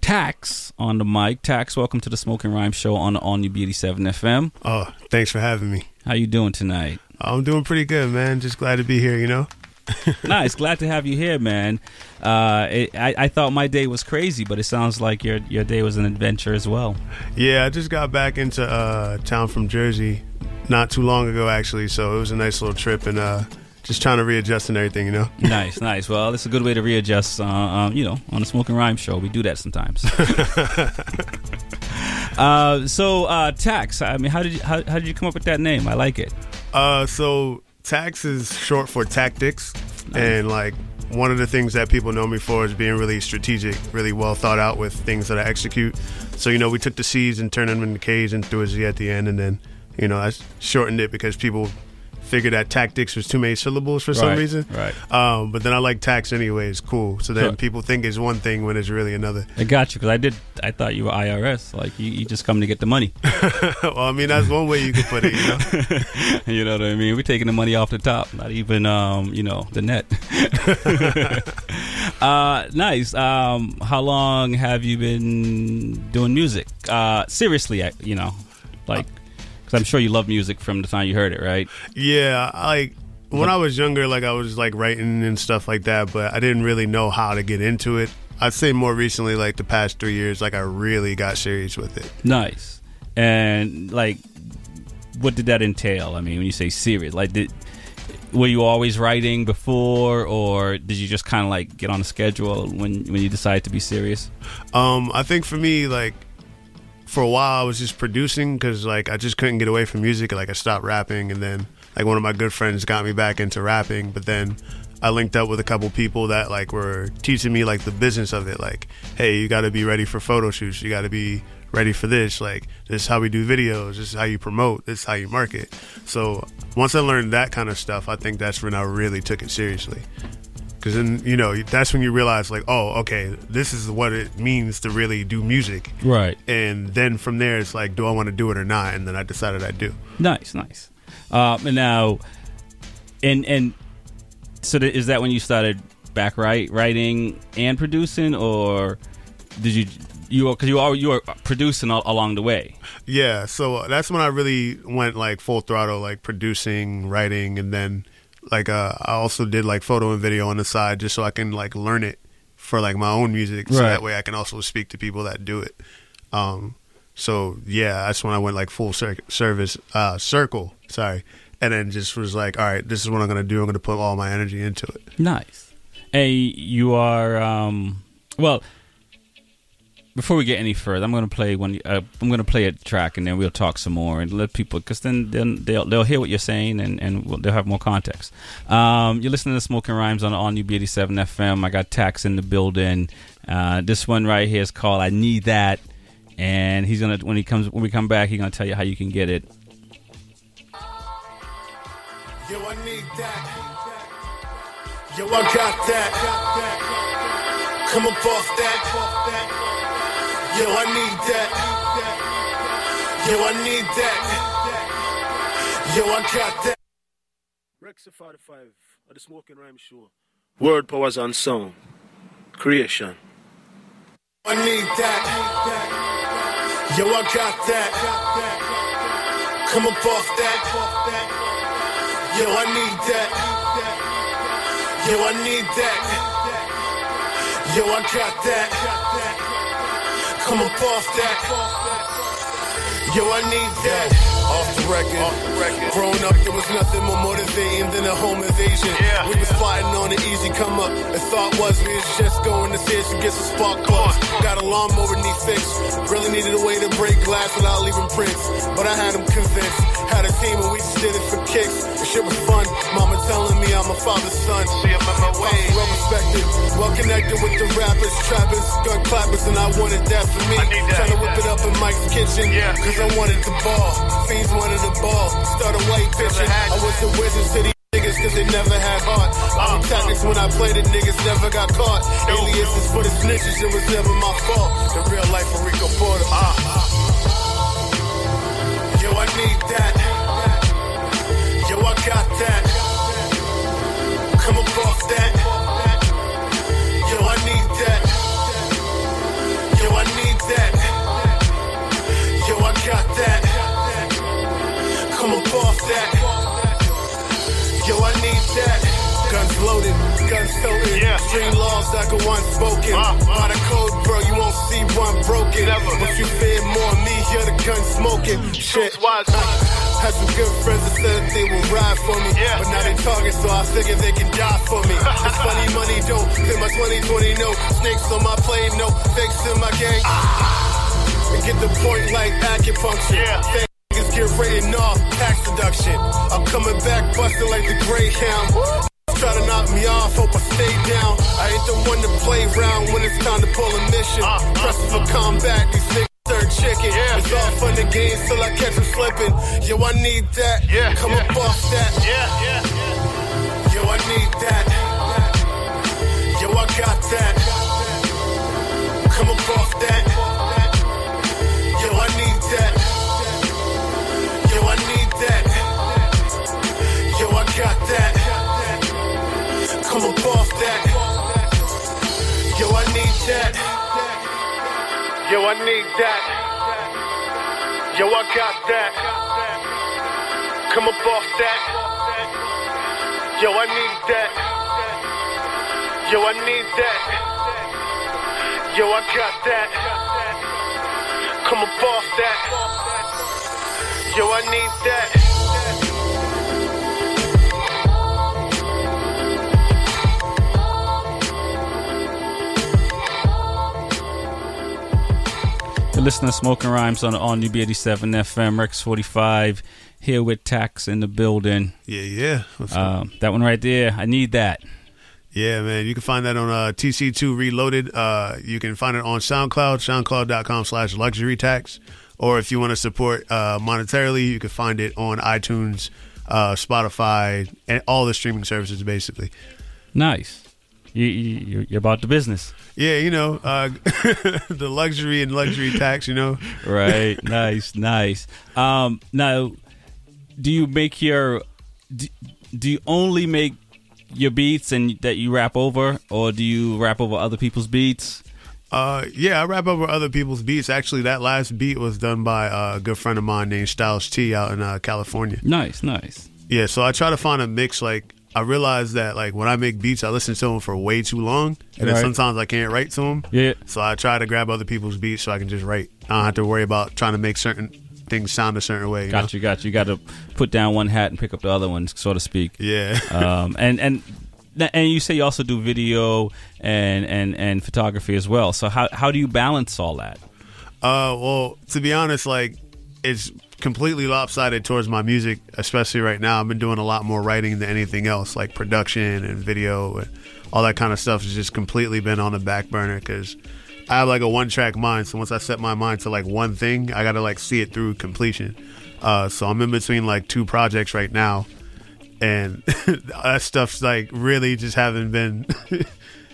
Tax on the mic. Tax, welcome to the Smoking Rhyme Show on the All New B87 FM. Oh, thanks for having me. How you doing tonight? I'm doing pretty good, man. Just glad to be here, you know? nice. Glad to have you here, man. Uh, it, I, I thought my day was crazy, but it sounds like your, your day was an adventure as well. Yeah, I just got back into uh, town from Jersey not too long ago, actually. So it was a nice little trip and uh, just trying to readjust and everything, you know? nice, nice. Well, it's a good way to readjust, uh, um, you know, on the Smoking Rhyme show. We do that sometimes. uh, so, uh, Tax, I mean, how did, you, how, how did you come up with that name? I like it. Uh, so, Tax is short for tactics. Nice. And, like, one of the things that people know me for is being really strategic, really well thought out with things that I execute. So, you know, we took the C's and turned them into K's and threw a Z at the end. And then, you know, I shortened it because people figured that tactics was too many syllables for some Right, reason. right. Um, but then I like tax anyway. It's cool. So then Sure. people think it's one thing when it's really another. I got you because I did. I thought you were IRS. Like you, you just come to get the money. well, I mean, that's one way you could put it, you know? you know what I mean? We're taking the money off the top, not even um, you know, the net. uh, nice. Um, how long have you been doing music? Uh, seriously, I, you know, like, because I'm sure you love music from the time you heard it, right? Yeah, like when I was younger, like I was like writing and stuff like that, but I didn't really know how to get into it. I'd say more recently, like the past three years, like I really got serious with it. Nice. And like, what did that entail? I mean, when you say serious, like, did were you always writing before, or did you just kind of like get on a schedule when when you decided to be serious? Um, I think for me, like for a while, I was just producing because like I just couldn't get away from music. Like I stopped rapping, and then like one of my good friends got me back into rapping. But then I linked up with a couple people that like were teaching me like the business of it. Like, hey, you got to be ready for photo shoots. You got to be ready for this. Like, this is how we do videos. This is how you promote. This is how you market. So once I learned that kind of stuff, I think that's when I really took it seriously. Because then you know that's when you realize like, oh, okay, this is what it means to really do music. Right. And then from there, it's like, do I want to do it or not? And then I decided I do. Nice, nice. Um, and now, and and so th- is that when you started back right writing and producing, or did you you because you are you were producing all, along the way? Yeah, so that's when I really went like full throttle, like producing, writing, and then like uh, I also did like photo and video on the side just so I can like learn it for like my own music, so Right. that way I can also speak to people that do it. Um, so yeah, that's when I went like full cir- service uh, circle, sorry, and then just was like, all right, this is what I'm gonna do. I'm gonna put all my energy into it. Nice. Hey, you are um well. Before we get any further, I'm going to play one. Uh, I'm going to play a track, and then we'll talk some more and let people, because then, then they'll they'll hear what you're saying, and and we'll, they'll have more context. Um, you're listening to Smoking Rhymes on on UB87 FM. I got Tax in the building. Uh, this one right here is called "I Need That," and he's gonna when he comes when we come back, he's gonna tell you how you can get it. Yo, I need that. Yo, I got that. Come up off that. Yo, I need that. Yo, I need that. Yo, I got that. Rex 45 at the Smoking Rhyme Show. Word Powers and Sound. Creation. I need that. Yo, I got that. Come up off that. Yo, I need that. Yo, I need that. Yo, I got that. Come up that. Yo, I need that. Off the record. Growing up, there was nothing more motivating than a home invasion. We was plotting on an easy come up. The thought was we was just going to see if we get some spark plugs. Got a lawnmower need fixed. Really needed a way to break glass without leaving prints. But I had them convinced. Had a team and we just did it for kicks. The shit was fun. Mama telling me I'm a father's son. See, I'm on my way. Well respected. Well connected with the rappers, trappers, gun clappers, and I wanted that for me. Trying to whip it up in Mike's kitchen. Cause I wanted the ball. Fiends wanted the ball. Started white pitching. I was the wizard to these niggas cause they never had heart. The tactics when I played it, niggas never got caught. Aliases for the snitches, it was never my fault. The real life of Rico Porter. Yo, I need that. Yo, I got that. Come up off that. Toted. Yeah. Stream laws that go unspoken. By the code, bro, you won't see one broken. But you fear more me, you're the gun smoking. Shit. Had some good friends that said they would ride for me. But now they talking, so I figure they can die for me. It's funny money don't fit my 2020 no. Snakes on my plane, no. Fakes in my gang. And get the point like acupuncture. Fake niggas get written off, tax deduction. I'm coming back busting like the Greyhound. Try to knock me off, hope I stay down. I ain't the one to play around when it's time to pull a mission. Uh, uh. Pressing for combat, these niggas third chicken. it's all fun and games till I catch them slipping. Yo, I need that. Come up off that. Yo, I need that. Yo, I got that. Come up off that. Yo, I need that. Yo, I need that. Yo, I got that. Come up off that. Yo, I need that. You're listening to Smoking Rhymes on on New 87 FM, Rex 45, here with Tax in the building. Yeah, yeah. Um, that one right there, I need that. Yeah, man. You can find that on uh, TC2 Reloaded. Uh, you can find it on SoundCloud, soundcloud.com slash luxury tax. Or if you want to support uh, monetarily, you can find it on iTunes, uh, Spotify, and all the streaming services, basically. Nice. You, you, you're about the business. Yeah, you know, uh, the luxury and luxury tax, you know. Right. nice, nice. Um, now, do you make your. Do, do you only make your beats and that you rap over, or do you rap over other people's beats? Uh, yeah, I rap over other people's beats. Actually, that last beat was done by uh, a good friend of mine named Styles T out in uh, California. Nice, nice. Yeah, so I try to find a mix. Like, I realize that like when I make beats, I listen to them for way too long, and then sometimes I can't write to them. Yeah. So I try to grab other people's beats so I can just write. I don't have to worry about trying to make certain things sound a certain way. You know? Got you, got you. Got to put down one hat and pick up the other one, so to speak. Yeah. um, and and and you say you also do video and and and photography as well. So how how do you balance all that? Uh, well, to be honest, like it's completely lopsided towards my music, especially right now. I've been doing a lot more writing than anything else, like production and video and all that kind of stuff has just completely been on the back burner because I have like a one track mind. So once I set my mind to like one thing, I got to like see it through completion. Uh, so I'm in between like two projects right now, and that stuff's like really just haven't been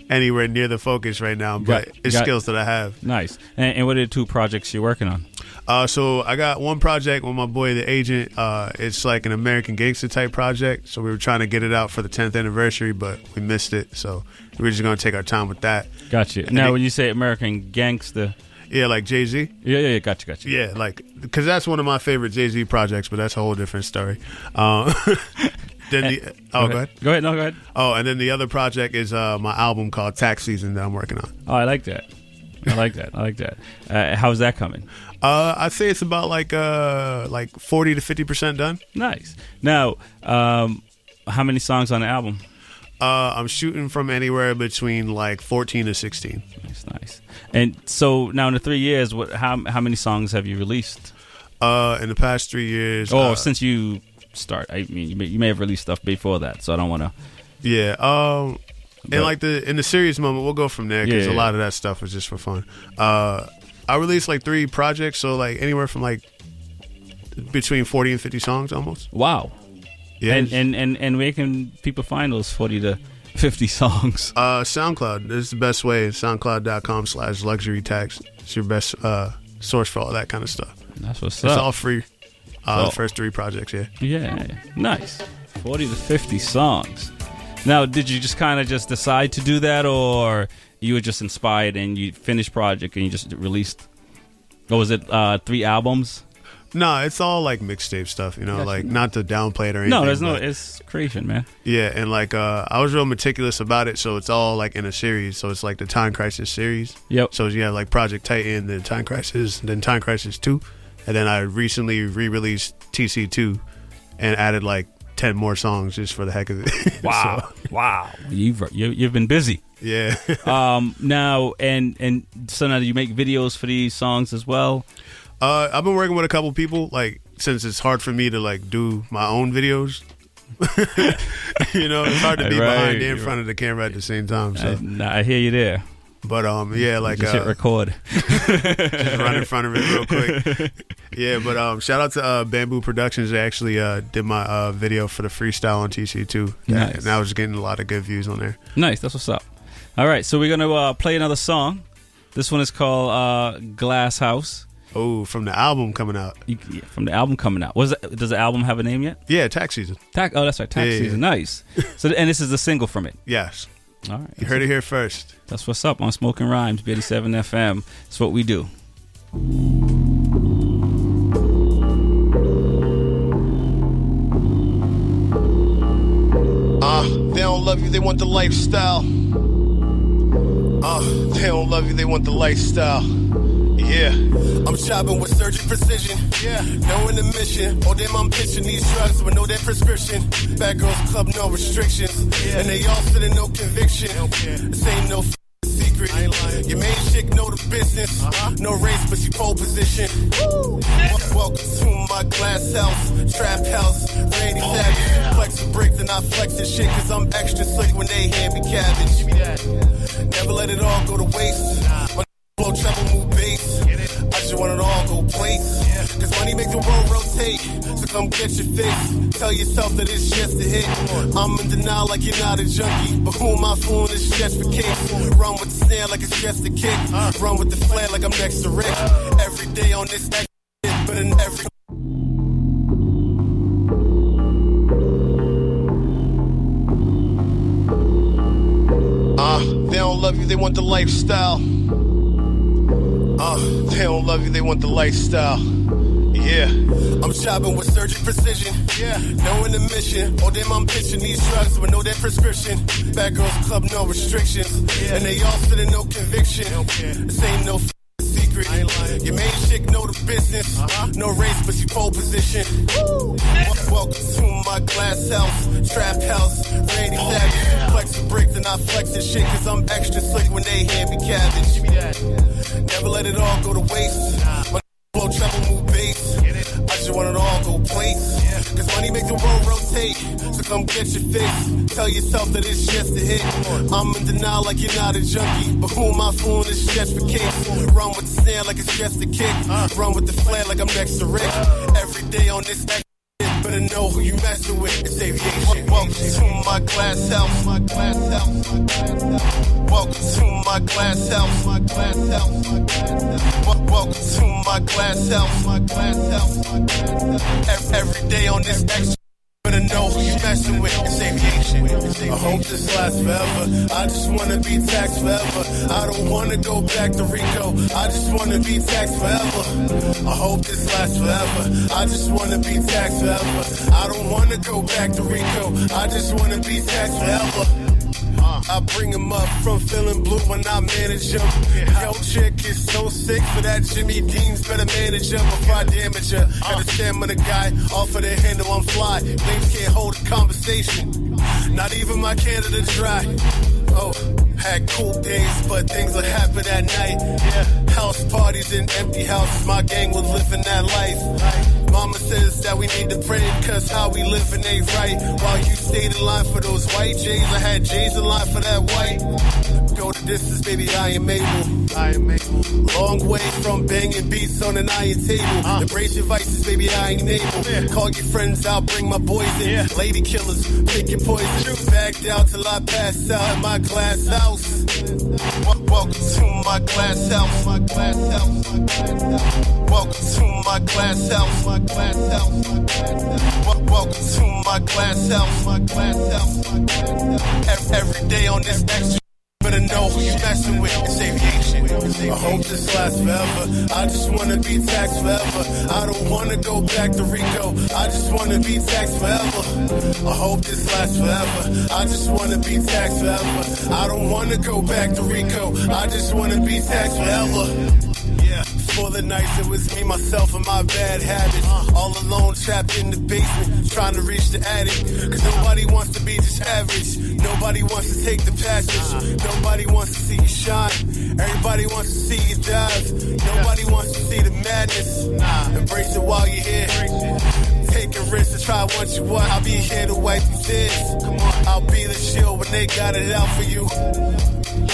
anywhere near the focus right now. But Got- it's got- skills that I have. Nice. And, and what are the two projects you're working on? Uh, so I got one project with my boy, the agent. Uh, it's like an American Gangster type project. So we were trying to get it out for the 10th anniversary, but we missed it. So we're just gonna take our time with that. Gotcha. And Now, it- when you say American Gangster, yeah, like Jay Z. Yeah, yeah, yeah. Gotcha, gotcha. Yeah, like because that's one of my favorite Jay Z projects, but that's a whole different story. Um, then the oh, go ahead. Go ahead. No, go ahead. Oh, and then the other project is uh, my album called Tax Season that I'm working on. Oh, I like that. I like that. I like that. Uh, how's that coming? Uh, I'd say it's about like uh like forty to fifty percent done. Nice. Now, um, how many songs on the album? Uh, I'm shooting from anywhere between like 14 to 16. Nice, nice. And so now in the three years, what? How how many songs have you released? Uh, in the past three years. Oh, uh, since you start, I mean, you may, you may have released stuff before that, so I don't want to. Yeah. Um, But- and like the in the serious moment, we'll go from there because Yeah, a yeah. lot of that stuff was just for fun. Uh, I released like three projects, so like anywhere from like between 40 and 50 songs almost. Wow. Yeah. And and and and where can people find those forty to fifty songs? Uh, SoundCloud. This is the best way. SoundCloud.com slash luxury tax. It's your best uh, source for all that kind of stuff. That's what's It's up. all free. Uh, So- the first three projects, yeah. Yeah, nice. Forty to fifty songs. Now, did you just kind of just decide to do that, or you were just inspired and you finished project and you just released? Or was it uh, three albums? No, it's all like mixtape stuff, you know, Gotcha. like not to downplay it or anything. No, there's no. It's creation, man. Yeah, and like uh I was real meticulous about it, so it's all like in a series. So it's like the Time Crisis series. Yep. So you have like Project Titan, then Time Crisis, then Time Crisis Two, and then I recently re-released TC Two, and added like ten more songs just for the heck of it. Wow, So, wow. You've you, you've been busy. yeah. um. Now and and so now do you make videos for these songs as well? Uh, I've been working with a couple people, like since it's hard for me to like do my own videos. you know, it's hard to be Right, behind and in front of the camera at the same time. So, I, I hear you there. But um, yeah, like just uh, hit record. just run in front of it real quick. Yeah, but um, shout out to uh, Bamboo Productions. They actually uh, did my uh, video for the freestyle on TC two. Nice. and I was getting a lot of good views on there. Nice. That's what's up. All right, so we're gonna uh, play another song. This one is called uh, "Glass House." Oh, from the album coming out. You, yeah, from the album coming out. Was it, does the album have a name yet? Yeah, tax season. Tax. Oh, that's right. Tax yeah, season. yeah. Nice. So, and this is the single from it. Yes, All right. you heard it here first. That's what's up on Smoking Rhymes, B87 FM. That's what we do. Uh, they don't love you, they want the lifestyle. Uh, they don't love you, they want the lifestyle. Yeah. I'm chopping with surgeon precision. Yeah. Knowing the mission. Oh, damn, I'm pitching these drugs with no that prescription. Bad girls club, no restrictions. And they all sit in no conviction. This ain't no secret. Your main chick know the business. No race, but she pole position. Welcome to my glass house, trap house, Randy Savage. Flex the bricks and I flex the shit cause I'm extra slick when they hand me cabbage. Never let it all go to waste. My Just want it all go place. Cause money make the world rotate. So come get your fix. Tell yourself that it's just a hit. I'm in denial like you're not a junkie. But who am I fooling? It's just for kicks. Run with the snare like it's just a kick. Run with the flare like I'm next to Rick. Every day on this X but in every Uh, they don't love you, they want the lifestyle. Uh, they don't love you, they want the lifestyle. Yeah. I'm chopping with surgeon precision. Yeah. Knowing the mission. Oh, damn, I'm pitching these drugs with no that prescription. Bad girls club, no restrictions. And they all sit in no conviction. This ain't no f- secret. Your main chick know the business. No race, but she pole position. Woo. Welcome to my glass house, trap house, Randy Savage. Flex the bricks and I flex the shit cause I'm extra slick when they hand me cabbage. Never let it all go to waste. My blow treble move bass. I just want it all go place. Cause money make the world rotate. So come get your fix. Tell yourself that it's just a hit. I'm in denial like you're not a junkie. But who am I fooling? It's just for kicks. Run with the snare like it's just a kick. Run with the flare like I'm next to Rick. Every day on this shit, better know who you messing with. It's aviation. Welcome to my glass house. My glass house. My glass house. Welcome to my glass house. My glass house. My glass house. Welcome to my glass house. My glass house. My glass house. Every day on this X. Better know who you messing with. It's aviation. I hope this lasts forever. I just wanna be taxed forever. I don't wanna go back to Rico. I just wanna be taxed forever. I hope this lasts forever. I just wanna be taxed forever. I don't wanna go back to Rico. I just wanna be taxed forever. I bring him up from feeling blue when I manage him. Yo, chick is so sick for that Jimmy Dean's better manage him before I damage her. Got a stamina guy off of the handle, I'm fly. Names can't hold a conversation. Not even my Canada dry. Oh, had cool days, but things will happen at night. Yeah, house parties in empty houses. My gang was living that life. Mama says that we need to pray cause how we living ain't right. While you stayed in line for those white J's, I had J's in line for that white. Go the distance, baby, I am able. I am able. Long way from banging beats on an iron table. Uh. Embrace your vices, baby, I ain't able. Call your friends out, bring my boys in. Lady killers, pick your poison. Back out till I pass out at my glass house. Wel- Welcome to my glass house. My glass house. My glass house. Welcome to my glass house. My glass house. My glass house. Welcome to my glass house. My glass house. Every day on this extra. Better know who you messing with. It's aviation. I hope this lasts forever. I just wanna be taxed forever. I don't wanna go back to Rico. I just wanna be taxed forever. I hope this lasts forever. I just wanna be taxed forever. I don't wanna go back to Rico. I just wanna be taxed forever. For the nights it was me, myself, and my bad habits. All alone, trapped in the basement, trying to reach the attic. Cause nobody wants to be just average. Nobody wants to take the passage. Nobody wants to see you shine. Everybody wants to see you dive. Nobody wants to see the madness. Embrace it while you're here. Take a risk to try what you want. I'll be here to wipe your tears. Come on, I'll be the shield when they got it out for you.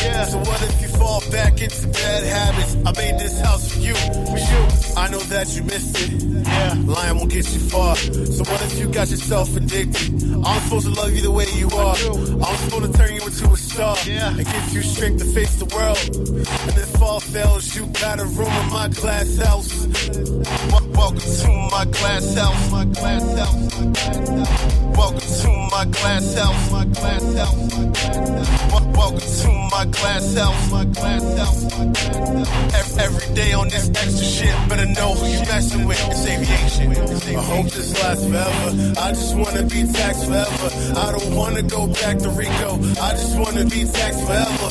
Yeah. So what if you fall back into bad habits? I made this house for you. For you. I know that you missed it. Yeah. Lying won't get you far. So what if you got yourself addicted? I'm supposed to love you the way you are. I'm supposed to turn you into a star. Yeah. And give you strength to face the world. And if all fails, you got a room in my glass house. Welcome to my glass house. My glass house. My glass house. Welcome to my glass house. My glass house. My glass house. Wel- Welcome to my glass house. My glass house. Every day on this extra shit, better know who you messing with. It's aviation. I hope this lasts forever. I just wanna be taxed forever. I don't wanna go back to Rico. I just wanna be taxed forever.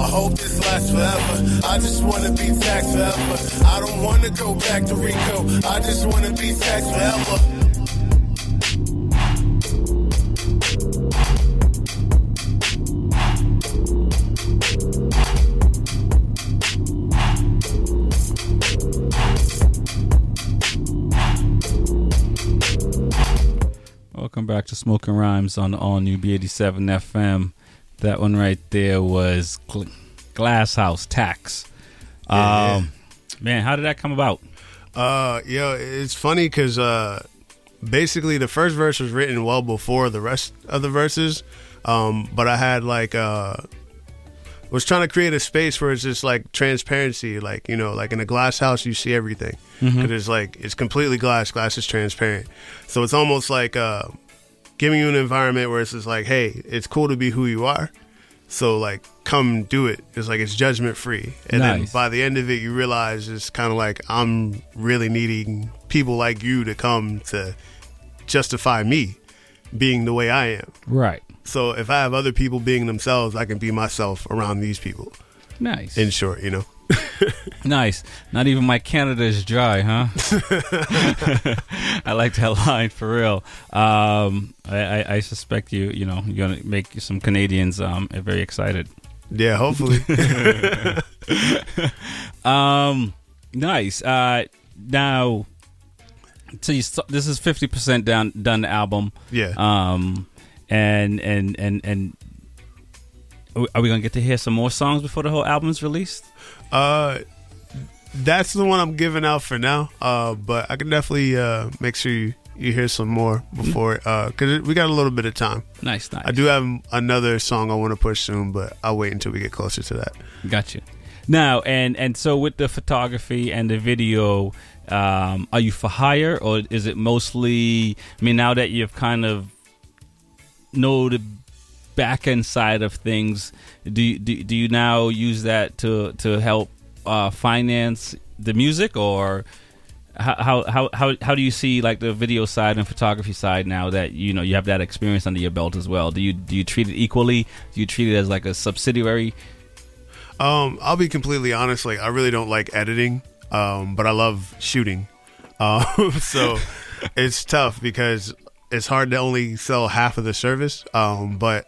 I hope this lasts forever. I just wanna be taxed forever. I don't wanna go back to Rico. I just wanna be taxed forever. Welcome back to Smoking Rhymes on all new B87 FM. That one right there was Gl- Glass House Tax. Yeah, um, Man, how did that come about? Uh, yo, it's funny because uh, basically the first verse was written well before the rest of the verses, um, but I had like uh, was trying to create a space where it's just like transparency, like you know, like in a glass house you see everything because it's like it's completely glass. Glass is transparent, so it's almost like uh, giving you an environment where it's just like, hey, it's cool to be who you are. So like, come do it. It's like it's judgment free, and then by the end of it, you realize it's kind of like I'm really needing people like you to come to justify me being the way I am. Right. So if I have other people being themselves, I can be myself around these people. Nice. In short, you know. Nice. Not even my Canada is dry, huh? I like that line for real. Um, I, I, I suspect you, you know, you're gonna make some Canadians um very excited. Yeah, hopefully. um, nice. Uh, now, so you st- this is fifty percent down done the album. Yeah. Um, and and and and are we- gonna get to hear some more songs before the whole album's released? Uh, that's the one I'm giving out for now. Uh, but I can definitely uh make sure you, you hear some more before uh because we got a little bit of time. Nice, nice. I do have another song I want to push soon, but I'll wait until we get closer to that. Got you. Now and and so with the photography and the video, um, are you for hire or is it mostly? I mean, now that you've kind of know the back end side of things, do you, do, do you now use that to to help uh, finance the music or? How, how how how how do you see like the video side and photography side now that you know you have that experience under your belt as well? Do you do you treat it equally? Do you treat it as like a subsidiary Um, I'll be completely honest. Like, I really don't like editing, um, but I love shooting. Um, so it's tough because it's hard to only sell half of the service. Um, but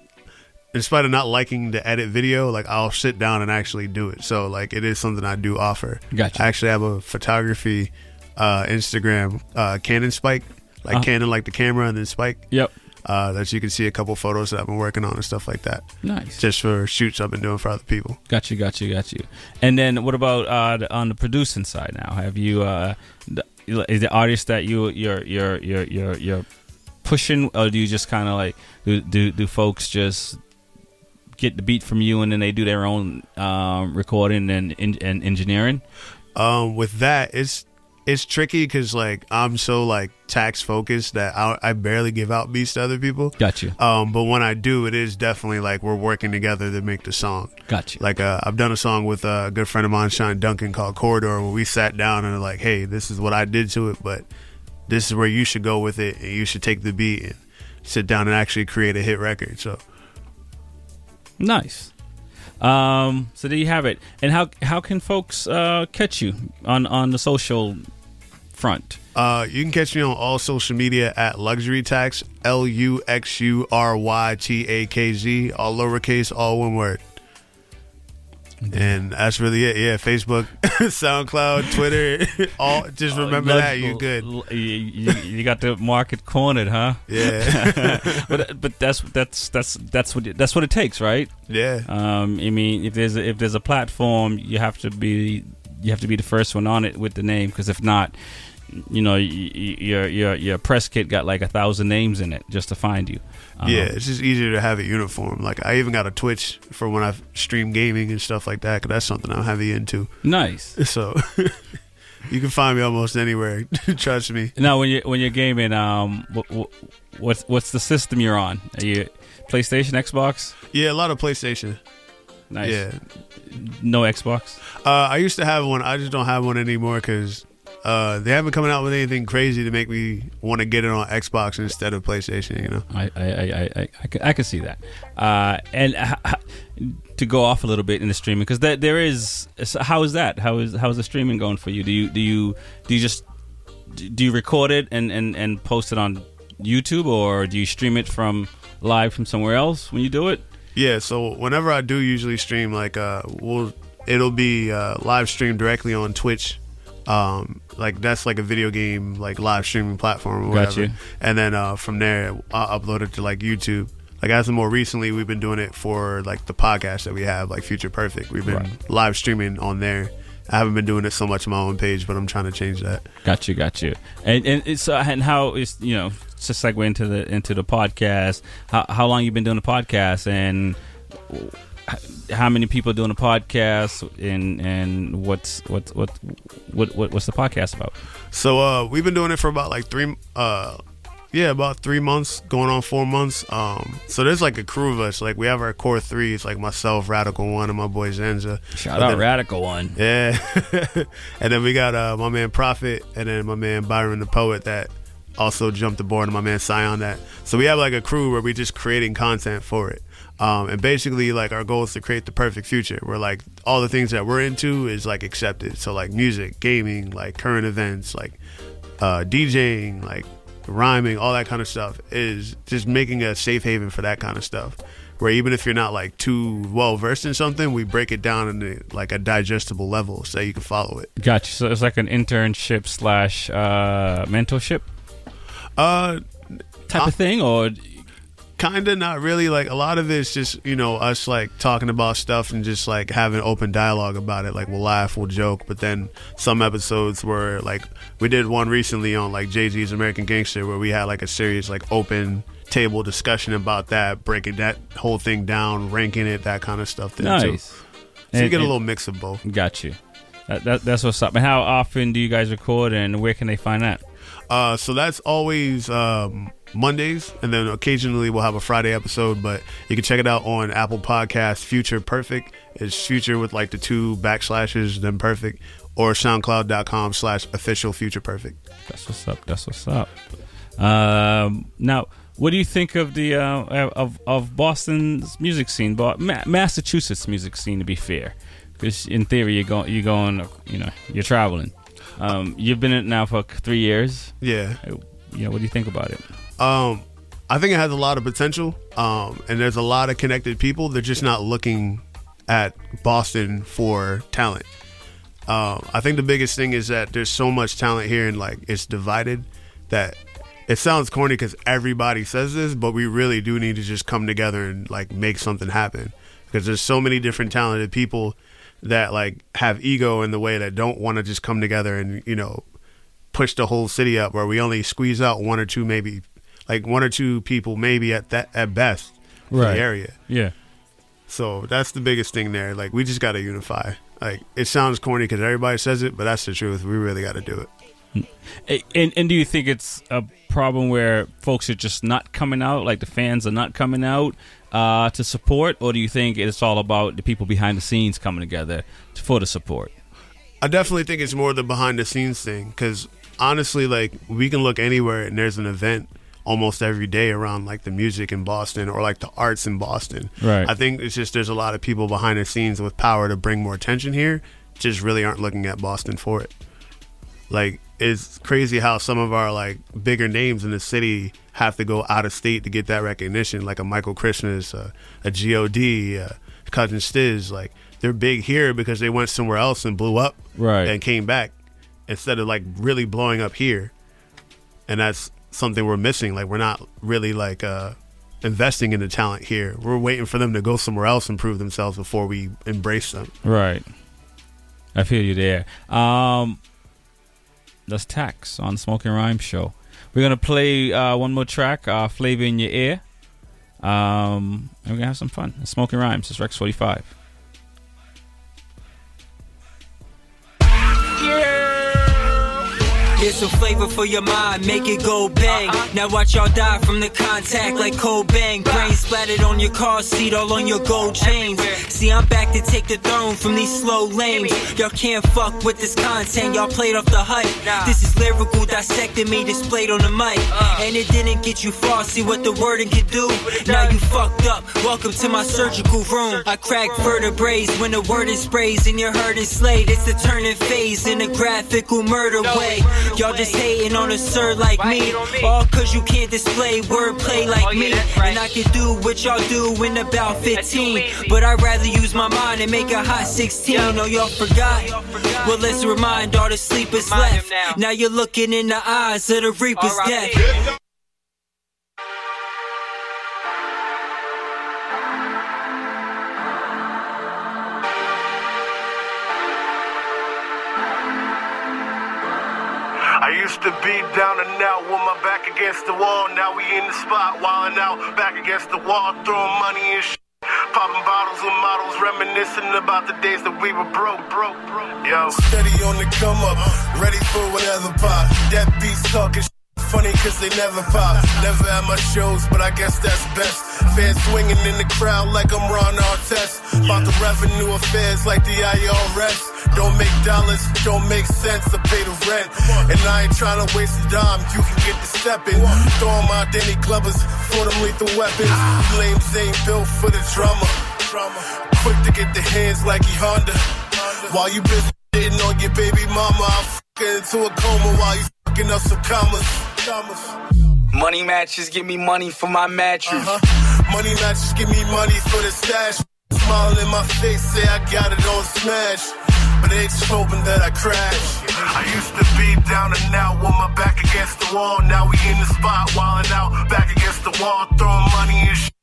in spite of not liking to edit video, like I'll sit down and actually do it. So like it is something I do offer. Gotcha. I actually have a photography uh, Instagram uh, Canon Spike, like Uh-huh. Canon, like the camera, and then Spike. Yep. Uh, that you can see a couple photos that I've been working on and stuff like that. Nice. Just for shoots I've been doing for other people. Got you, got you, got you. And then what about uh, on the producing side now? Have you uh, the, is the artist that you you're you're you're, you're pushing, or do you just kind of like do, do do folks just get the beat from you and then they do their own um, recording and, and and engineering? um with that it's it's tricky because like i'm so like tax focused that I, I barely give out beats to other people Got you. um but when i do it is definitely like we're working together to make the song Got you. like uh, i've done a song with a good friend of mine sean duncan called corridor where we sat down and like hey this is what i did to it but this is where you should go with it and you should take the beat and sit down and actually create a hit record so Nice. Um, so there you have it. And how how can folks uh, catch you on on the social front? Uh, you can catch me on all social media at Luxury Tax, L U X U R Y T A K Z, all lowercase, all one word. And that's really it. Yeah, Facebook, SoundCloud, Twitter, all. Just remember Lux- that. you're good? You, you, you got the market cornered, huh? Yeah. but but that's that's that's that's what that's what it takes, right? Yeah. Um, I mean, if there's a, if there's a platform, you have to be you have to be the first one on it with the name, because if not, you know, y- y- your your your press kit got like a thousand names in it just to find you. Um, yeah, it's just easier to have a uniform. Like I even got a Twitch for when I stream gaming and stuff like that, because that's something I'm heavy into. Nice. So you can find me almost anywhere. Trust me. Now, when you when you're gaming, um, what, what's what's the system you're on? Are you PlayStation, Xbox. Yeah, a lot of PlayStation. Nice. Yeah. No Xbox. Uh, I used to have one. I just don't have one anymore because uh, they haven't coming out with anything crazy to make me want to get it on Xbox instead of PlayStation. You know. I I I I, I, I, can, see that. Uh, and h- h- to go off a little bit in the streaming because there, there is how is that? How is how is the streaming going for you? Do you do you do you just do you record it and, and, and post it on YouTube or do you stream it from live from somewhere else when you do it? Yeah, so whenever I do usually stream, like uh, we'll it'll be uh, live streamed directly on Twitch. Um, like that's like a video game like live streaming platform or whatever. And then uh, from there, I'll upload it to like YouTube. Like as of more recently, we've been doing it for like the podcast that we have, like Future Perfect. We've been Right. live streaming on there. I haven't been doing it so much on my own page, but I'm trying to change that. Got you, got you. And and it's uh, and how is you know to segue into the into the podcast. How how long you been doing the podcast and how many people doing a podcast and and what's what's what what what what's the podcast about? So uh, we've been doing it for about like three, uh, yeah, about three months, going on four months. Um, so there's like a crew of us. Like we have our core three. It's like myself, Radical One, and my boy Zenza. Shout But out then- Radical One. Yeah, and then we got uh, my man Prophet, and then my man Byron the poet that also jumped aboard, and my man Sion that. So we have like a crew where we're just creating content for it. Um, and basically, like our goal is to create the perfect future where like all the things that we're into is like accepted. So like music, gaming, like current events, like uh, DJing, like rhyming, all that kind of stuff is just making a safe haven for that kind of stuff. Where even if you're not like too well versed in something, we break it down into like a digestible level so you can follow it. Got you. So it's like an internship slash uh, mentorship Uh, type of thing, or kind of not really. Like a lot of it's just you know us like talking about stuff and just like having open dialogue about it. Like we'll laugh, we'll joke, but then some episodes where like we did one recently on like Jay Z's American Gangster where we had like a serious like open table discussion about that, breaking that whole thing down, ranking it, that kind of stuff. There too. Nice. So And- you get a little mix of both. Got you. That, that, that's what's up. And how often do you guys record, and where can they find that? Uh, so that's always um, Mondays, and then occasionally we'll have a Friday episode. But you can check it out on Apple Podcasts. Future Perfect is Future with like the two backslashes, then Perfect, or SoundCloud.com slash official Future Perfect. That's what's up. That's what's up. Um, now, what do you think of the uh, of of Boston's music scene, but Ma- Massachusetts music scene? To be fair, because in theory you're going, you're going, you know, you're traveling. Um, you've been in it now for three years. Yeah. Yeah. What do you think about it? Um, I think it has a lot of potential, um, and there's a lot of connected people. They're just not looking at Boston for talent. Um, I think the biggest thing is that there's so much talent here, and like it's divided. That it sounds corny because everybody says this, but we really do need to just come together and like make something happen. Because there's so many different talented people that like have ego in the way that don't want to just come together and you know push the whole city up where we only squeeze out one or two maybe like one or two people maybe at that at best for Right. the area. Yeah. so that's the biggest thing there. Like we just got to unify. Like it sounds corny because everybody says it but that's the truth. We really got to do it. And, and do you think it's a problem where folks are just not coming out, like the fans are not coming out uh, to support, or do you think it's all about the people behind the scenes coming together for the support? I definitely think it's more the behind the scenes thing because honestly, like we can look anywhere and there's an event almost every day around like the music in Boston or like the arts in Boston. Right. I think it's just there's a lot of people behind the scenes with power to bring more attention here, just really aren't looking at Boston for it. Like it's crazy how some of our like bigger names in the city have to go out of state to get that recognition, like a Michael Christmas, uh, a God, uh, Cousin Stiz. Like they're big here because they went somewhere else and blew up, Right. and came back instead of like really blowing up here. And that's something we're missing. Like we're not really like uh, investing in the talent here. We're waiting for them to go somewhere else and prove themselves before we embrace them. Right. I feel you there. Um, that's Tax on Smoking Rhyme Show. We're gonna play uh, one more track, uh, "Flavor in Your Ear," um, and we're gonna have some fun. Smoking Rhymes. It's Rex Forty Five. Here's some flavor for your mind, make it go bang. Now watch y'all die from the contact like cold bang. Brain splattered on your car seat, all on your gold chains. See, I'm back to take the throne from these slow lanes. Y'all can't fuck with this content, y'all played off the hype. This is lyrical dissecting me displayed on the mic. And it didn't get you far, see what the wording can do. Now you fucked up, welcome to my surgical room. I crack vertebrae when the word is sprays and you're hurt and slayed. It's the turning phase in a graphical murder way. Y'all just hating on a sir like me. All cause you can't display wordplay like me. And I can do what y'all do in about 15. But I'd rather use my mind and make a hot 16. Oh, y'all forgot? Well, let's remind all the sleepers left. Now you're looking in the eyes of the reaper's death. I used to be down and out with my back against the wall. Now we in the spot, wildin' out, back against the wall, throwing money and shit. Popping bottles with models, reminiscing about the days that we were broke, broke, broke. Yo, steady on the come up, ready for whatever pop. That beats talking. Funny cause they never pop. Never at my shows, but I guess that's best. Fans swinging in the crowd like I'm Ron Artest. About the revenue affairs like the IRS. Don't make dollars, don't make sense, I pay the rent. And I ain't trying to waste a dime, you can get the stepping. Throw 'em out, Danny Glovers for them lethal weapons. Lames ain't built for the drama. Quick to get the hands like E Honda. While you busy on your baby mama, into a coma while you fucking up some commas. Money matches, give me money for my mattress. Uh-huh. Money matches, give me money for the stash. Smile in my face, say I got it on smash. But they just hoping that I crash. I used to be down and out with my back against the wall. Now we in the spot, wildin' out, back against the wall, throwing money and shit.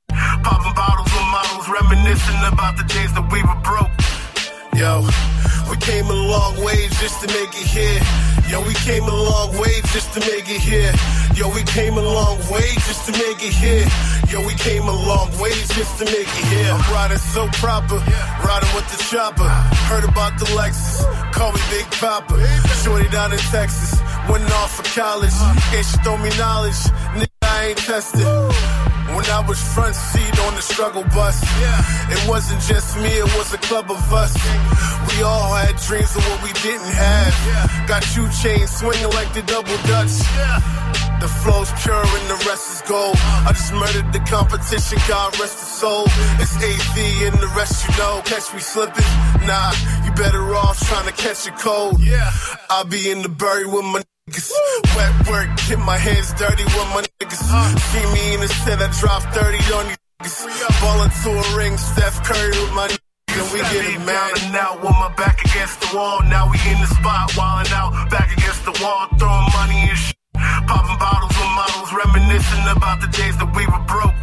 Popping bottles with models, reminiscing about the days that we were broke. Yo, we came a long way just to make it here. Yo, we came a long way just to make it here. Yo, we came a long way just to make it here. Yo, we came a long way just to make it here. I'm riding so proper, riding with the chopper. Heard about the Lexus, call me Big Papa. Shorty down in Texas, went off for college. And she throw me knowledge, nigga, I ain't tested. When I was front seat on the struggle bus, yeah. it wasn't just me, it was a club of us. We all had dreams of what we didn't have. Yeah. Got you chains swinging like the double dutch. Yeah. The flow's pure and the rest is gold. Uh-huh. I just murdered the competition, God rest his soul. It's AV and the rest you know. Catch me slipping? Nah, you better off trying to catch a cold. Yeah. I'll be in the bury with my niggas. Wet work, get my hands dirty with my niggas. Uh. See me in the set, I drop 30 on you niggas. Ballin' to a ring, Steph Curry with my niggas. And we get it down and out with my back against the wall. Now we in the spot, wildin' out, back against the wall, throwing money and shit. Popping bottles with models, reminiscing about the days that we were broke.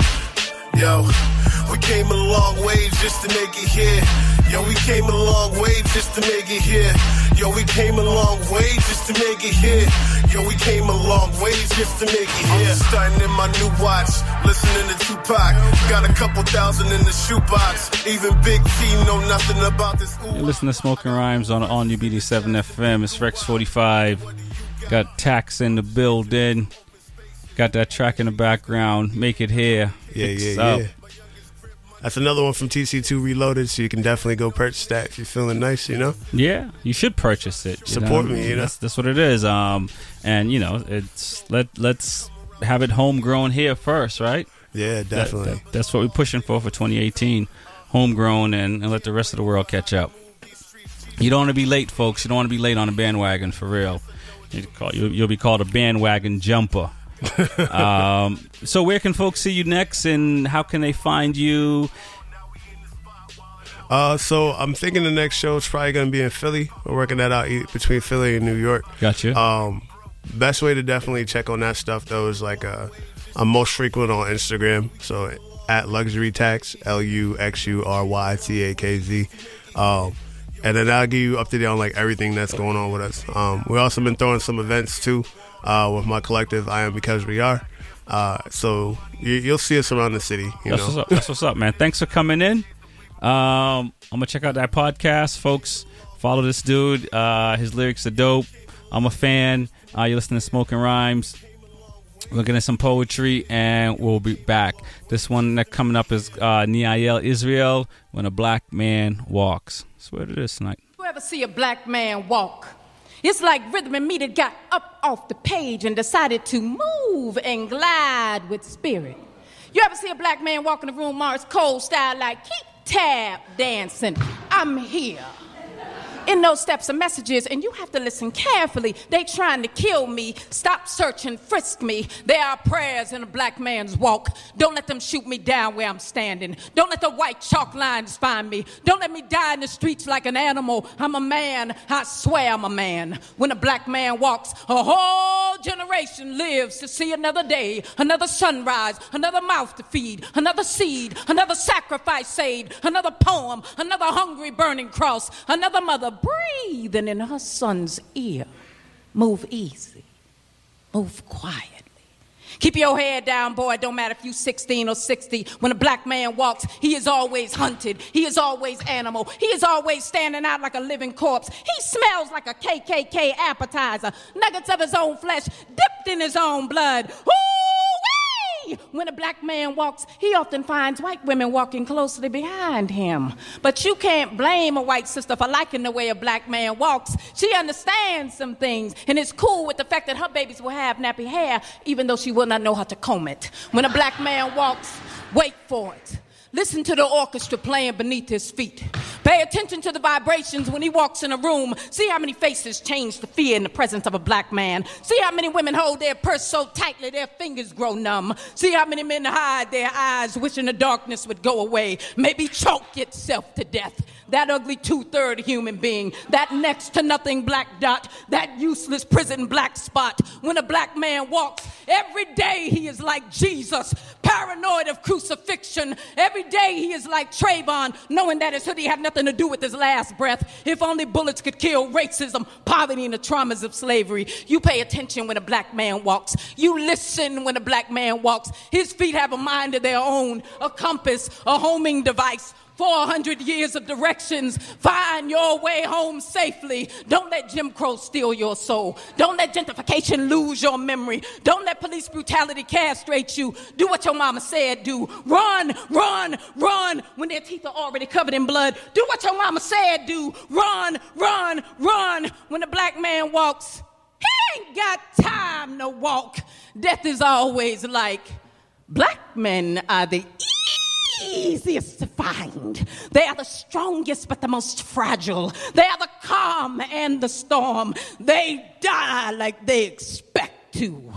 Yo, we came a long way just to make it here. Yo, we came a long way just to make it here. Yo, we came a long way just to make it here. Yo, we came a long way just to make it here. I'm starting in my new watch, listening to Tupac. Got a couple thousand in the shoebox. Even Big T know nothing about this. You listen to Smoking Rhymes on all new B87 FM. It's Rex 45. Got Tax in the building. Got that track in the background. Make it here. Yeah, Fix yeah, up. yeah. That's another one from TC2 Reloaded, so you can definitely go purchase that if you're feeling nice, you know? Yeah, you should purchase it. Support know? me, you know? That's, that's what it is. Um, and you know, it's let let's have it homegrown here first, right? Yeah, definitely. that- that's what we're pushing for for 2018, homegrown, and, and let the rest of the world catch up. You don't want to be late, folks. You don't want to be late on a bandwagon for real. Call, you'll, you'll be called a bandwagon jumper. Um, so, where can folks see you next, and how can they find you? Uh, so I'm thinking the next show is probably going to be in Philly. We're working that out between Philly and New York. Gotcha. Um, best way to definitely check on that stuff though is like uh, I'm most frequent on Instagram. So at luxury tax, L U X U R Y T A K Z. Um, and then I'll give you up to date on like everything that's going on with us. Um, we also been throwing some events too uh, with my collective. I am because we are. Uh, so you, you'll see us around the city. You That's know? what's up. That's what's up, man. Thanks for coming in. Um, I'm gonna check out that podcast, folks. Follow this dude. Uh, his lyrics are dope. I'm a fan. Uh, you're listening to Smoking Rhymes. We're getting some poetry, and we'll be back. This one that coming up is uh, Niael Israel, When a Black Man Walks. Swear to this tonight. You ever see a black man walk? It's like rhythm and meter got up off the page and decided to move and glide with spirit. You ever see a black man walk in the room, Mars Cole style, like keep tap dancing? I'm here. In those steps are messages, and you have to listen carefully. They trying to kill me. Stop searching, frisk me. There are prayers in a black man's walk. Don't let them shoot me down where I'm standing. Don't let the white chalk lines find me. Don't let me die in the streets like an animal. I'm a man. I swear I'm a man. When a black man walks, a whole generation lives to see another day, another sunrise, another mouth to feed, another seed, another sacrifice saved, another poem, another hungry burning cross, another mother breathing in her son's ear. Move easy, move quietly. Keep your head down, boy. Don't matter if you 16 or 60. When a black man walks, he is always hunted. He is always animal. He is always standing out like a living corpse. He smells like a KKK appetizer. Nuggets of his own flesh dipped in his own blood. When a black man walks, he often finds white women walking closely behind him. But you can't blame a white sister for liking the way a black man walks. She understands some things and is cool with the fact that her babies will have nappy hair, even though she will not know how to comb it. When a black man walks, wait for it. Listen to the orchestra playing beneath his feet. Pay attention to the vibrations when he walks in a room. See how many faces change to fear in the presence of a black man. See how many women hold their purse so tightly their fingers grow numb. See how many men hide their eyes, wishing the darkness would go away. Maybe choke itself to death. That ugly two third human being, that next to nothing black dot, that useless prison black spot. When a black man walks, every day he is like Jesus, paranoid of crucifixion. Every day he is like Trayvon, knowing that his hoodie had nothing to do with his last breath. If only bullets could kill racism, poverty, and the traumas of slavery. You pay attention when a black man walks. You listen when a black man walks. His feet have a mind of their own, a compass, a homing device. 400 years of directions. Find your way home safely. Don't let Jim Crow steal your soul. Don't let gentrification lose your memory. Don't let police brutality castrate you. Do what your mama said do. Run, run, run when their teeth are already covered in blood. Do what your mama said do. Run, run, run when a black man walks. He ain't got time to walk. Death is always like, black men are the easiest to find. They are the strongest but the most fragile. They are the calm and the storm. They die like they expect to.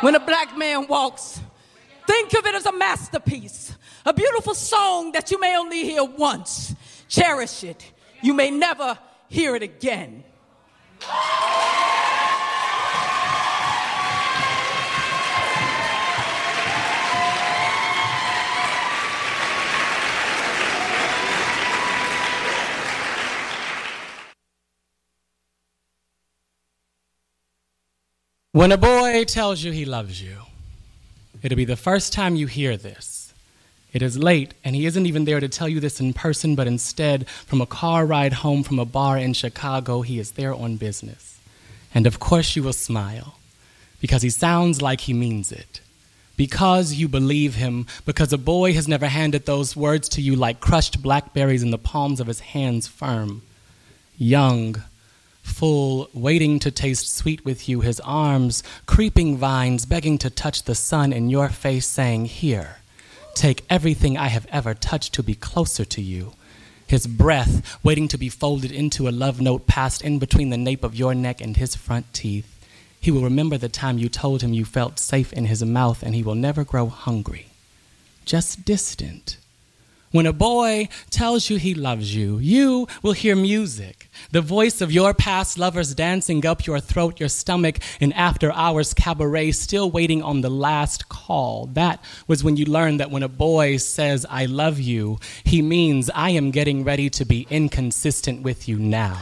When a black man walks, think of it as a masterpiece, a beautiful song that you may only hear once. Cherish it. You may never hear it again. When a boy tells you he loves you, it'll be the first time you hear this. It is late, and he isn't even there to tell you this in person, but instead, from a car ride home from a bar in Chicago, he is there on business. And of course, you will smile, because he sounds like he means it. Because you believe him, because a boy has never handed those words to you like crushed blackberries in the palms of his hands firm. Young, full, waiting to taste sweet with you, his arms, creeping vines, begging to touch the sun in your face, saying, Here, take everything I have ever touched to be closer to you. His breath, waiting to be folded into a love note passed in between the nape of your neck and his front teeth. He will remember the time you told him you felt safe in his mouth, and he will never grow hungry, just distant. When a boy tells you he loves you, you will hear music, the voice of your past lovers dancing up your throat, your stomach, in after hours cabaret, still waiting on the last call. That was when you learned that when a boy says, I love you, he means, I am getting ready to be inconsistent with you now.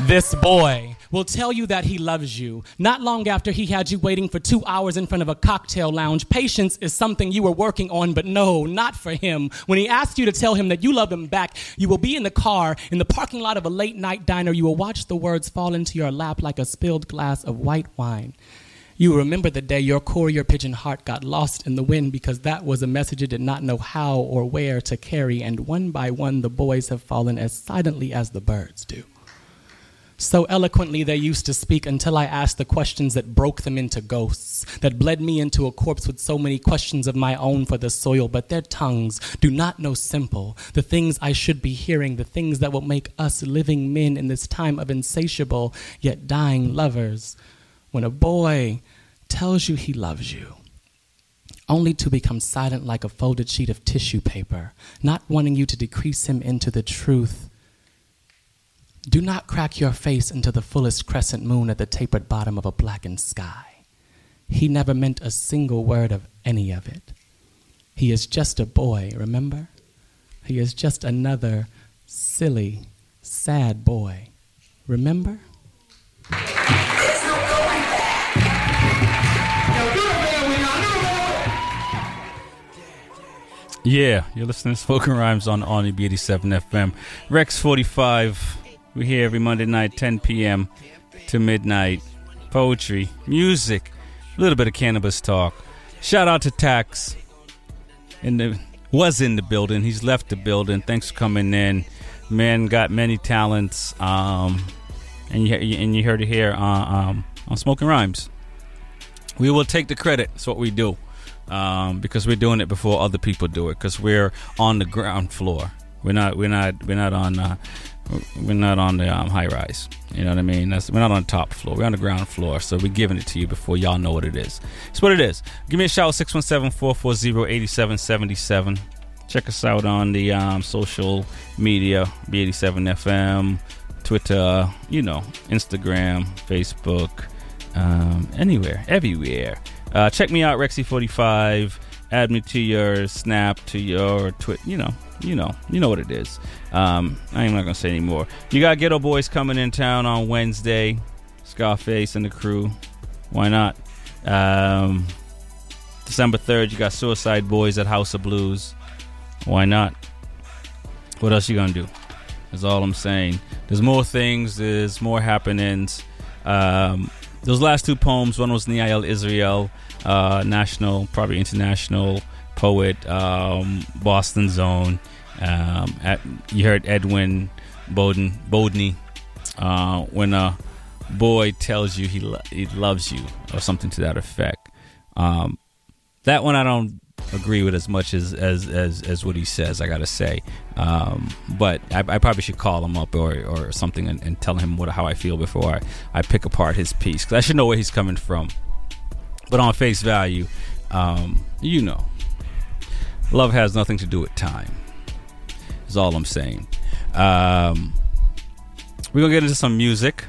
This boy will tell you that he loves you. Not long after he had you waiting for two hours in front of a cocktail lounge. Patience is something you were working on, but no, not for him. When he asks you to tell him that you love him back, you will be in the car, in the parking lot of a late night diner. You will watch the words fall into your lap like a spilled glass of white wine. You remember the day your courier pigeon heart got lost in the wind because that was a message it did not know how or where to carry, and one by one the boys have fallen as silently as the birds do. So eloquently they used to speak until I asked the questions that broke them into ghosts, that bled me into a corpse with so many questions of my own for the soil. But their tongues do not know simple, the things I should be hearing, the things that will make us living men in this time of insatiable yet dying lovers. When a boy tells you he loves you, only to become silent like a folded sheet of tissue paper, not wanting you to decrease him into the truth do not crack your face into the fullest crescent moon at the tapered bottom of a blackened sky. He never meant a single word of any of it. He is just a boy, remember? He is just another silly, sad boy. Remember? Yeah, you're listening to Spoken Rhymes on on B87 FM. Rex 45. We're here every Monday night, 10 p.m. to midnight. Poetry, music, a little bit of cannabis talk. Shout out to Tax. In the was in the building. He's left the building. Thanks for coming in. Man got many talents. Um, and you and you heard it here on um, on Smoking Rhymes. We will take the credit. That's what we do. Um, because we're doing it before other people do it. Because we're on the ground floor. We're not. We're not. We're not on. Uh, we're not on the um, high rise. You know what I mean? That's, we're not on the top floor. We're on the ground floor. So we're giving it to you before y'all know what it is. It's what it is. Give me a shout 617 440 8777. Check us out on the um, social media B87 FM, Twitter, you know, Instagram, Facebook, um, anywhere, everywhere. Uh, check me out, Rexy45. Add me to your Snap, to your Twit. You know, you know, you know what it is. Um, I'm not gonna say anymore. You got Geto Boys coming in town on Wednesday. Scarface and the crew. Why not? Um, December 3rd, you got Suicide Boys at House of Blues. Why not? What else you gonna do? That's all I'm saying. There's more things. There's more happenings. Um, those last two poems. One was Niall Israel, uh, national, probably international poet, um, Boston Zone. Um, at, you heard Edwin Bowden, Bodney. Uh, when a boy tells you he lo- he loves you, or something to that effect. Um, that one I don't agree with as much as as as, as what he says. I gotta say, um, but I, I, probably should call him up or or something and, and, tell him what how I feel before I, I pick apart his piece because I should know where he's coming from. But on face value, um, you know, love has nothing to do with time. Is all I'm saying. Um, we're gonna get into some music,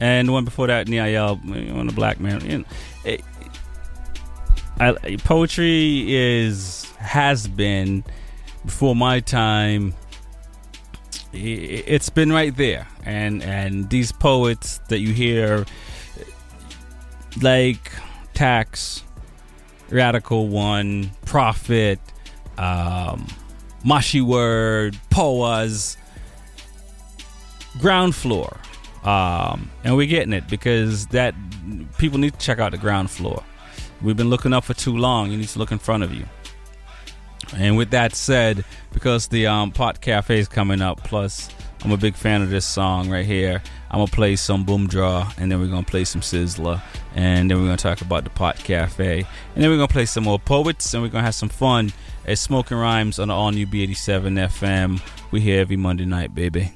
and the one before that, Niall, on the black man. You know, it, I, poetry is has been before my time. It's been right there, and and these poets that you hear, like Tax, Radical One, Prophet, um, Mashi Word, Poas, ground floor. Um, and we're getting it because that people need to check out the ground floor. We've been looking up for too long. You need to look in front of you. And with that said, because the um, Pot Cafe is coming up, plus I'm a big fan of this song right here. I'm gonna play some Boom Draw, and then we're gonna play some Sizzla, and then we're gonna talk about the Pot Cafe, and then we're gonna play some more poets, and we're gonna have some fun at Smoking Rhymes on the all new B87 FM. We here every Monday night, baby.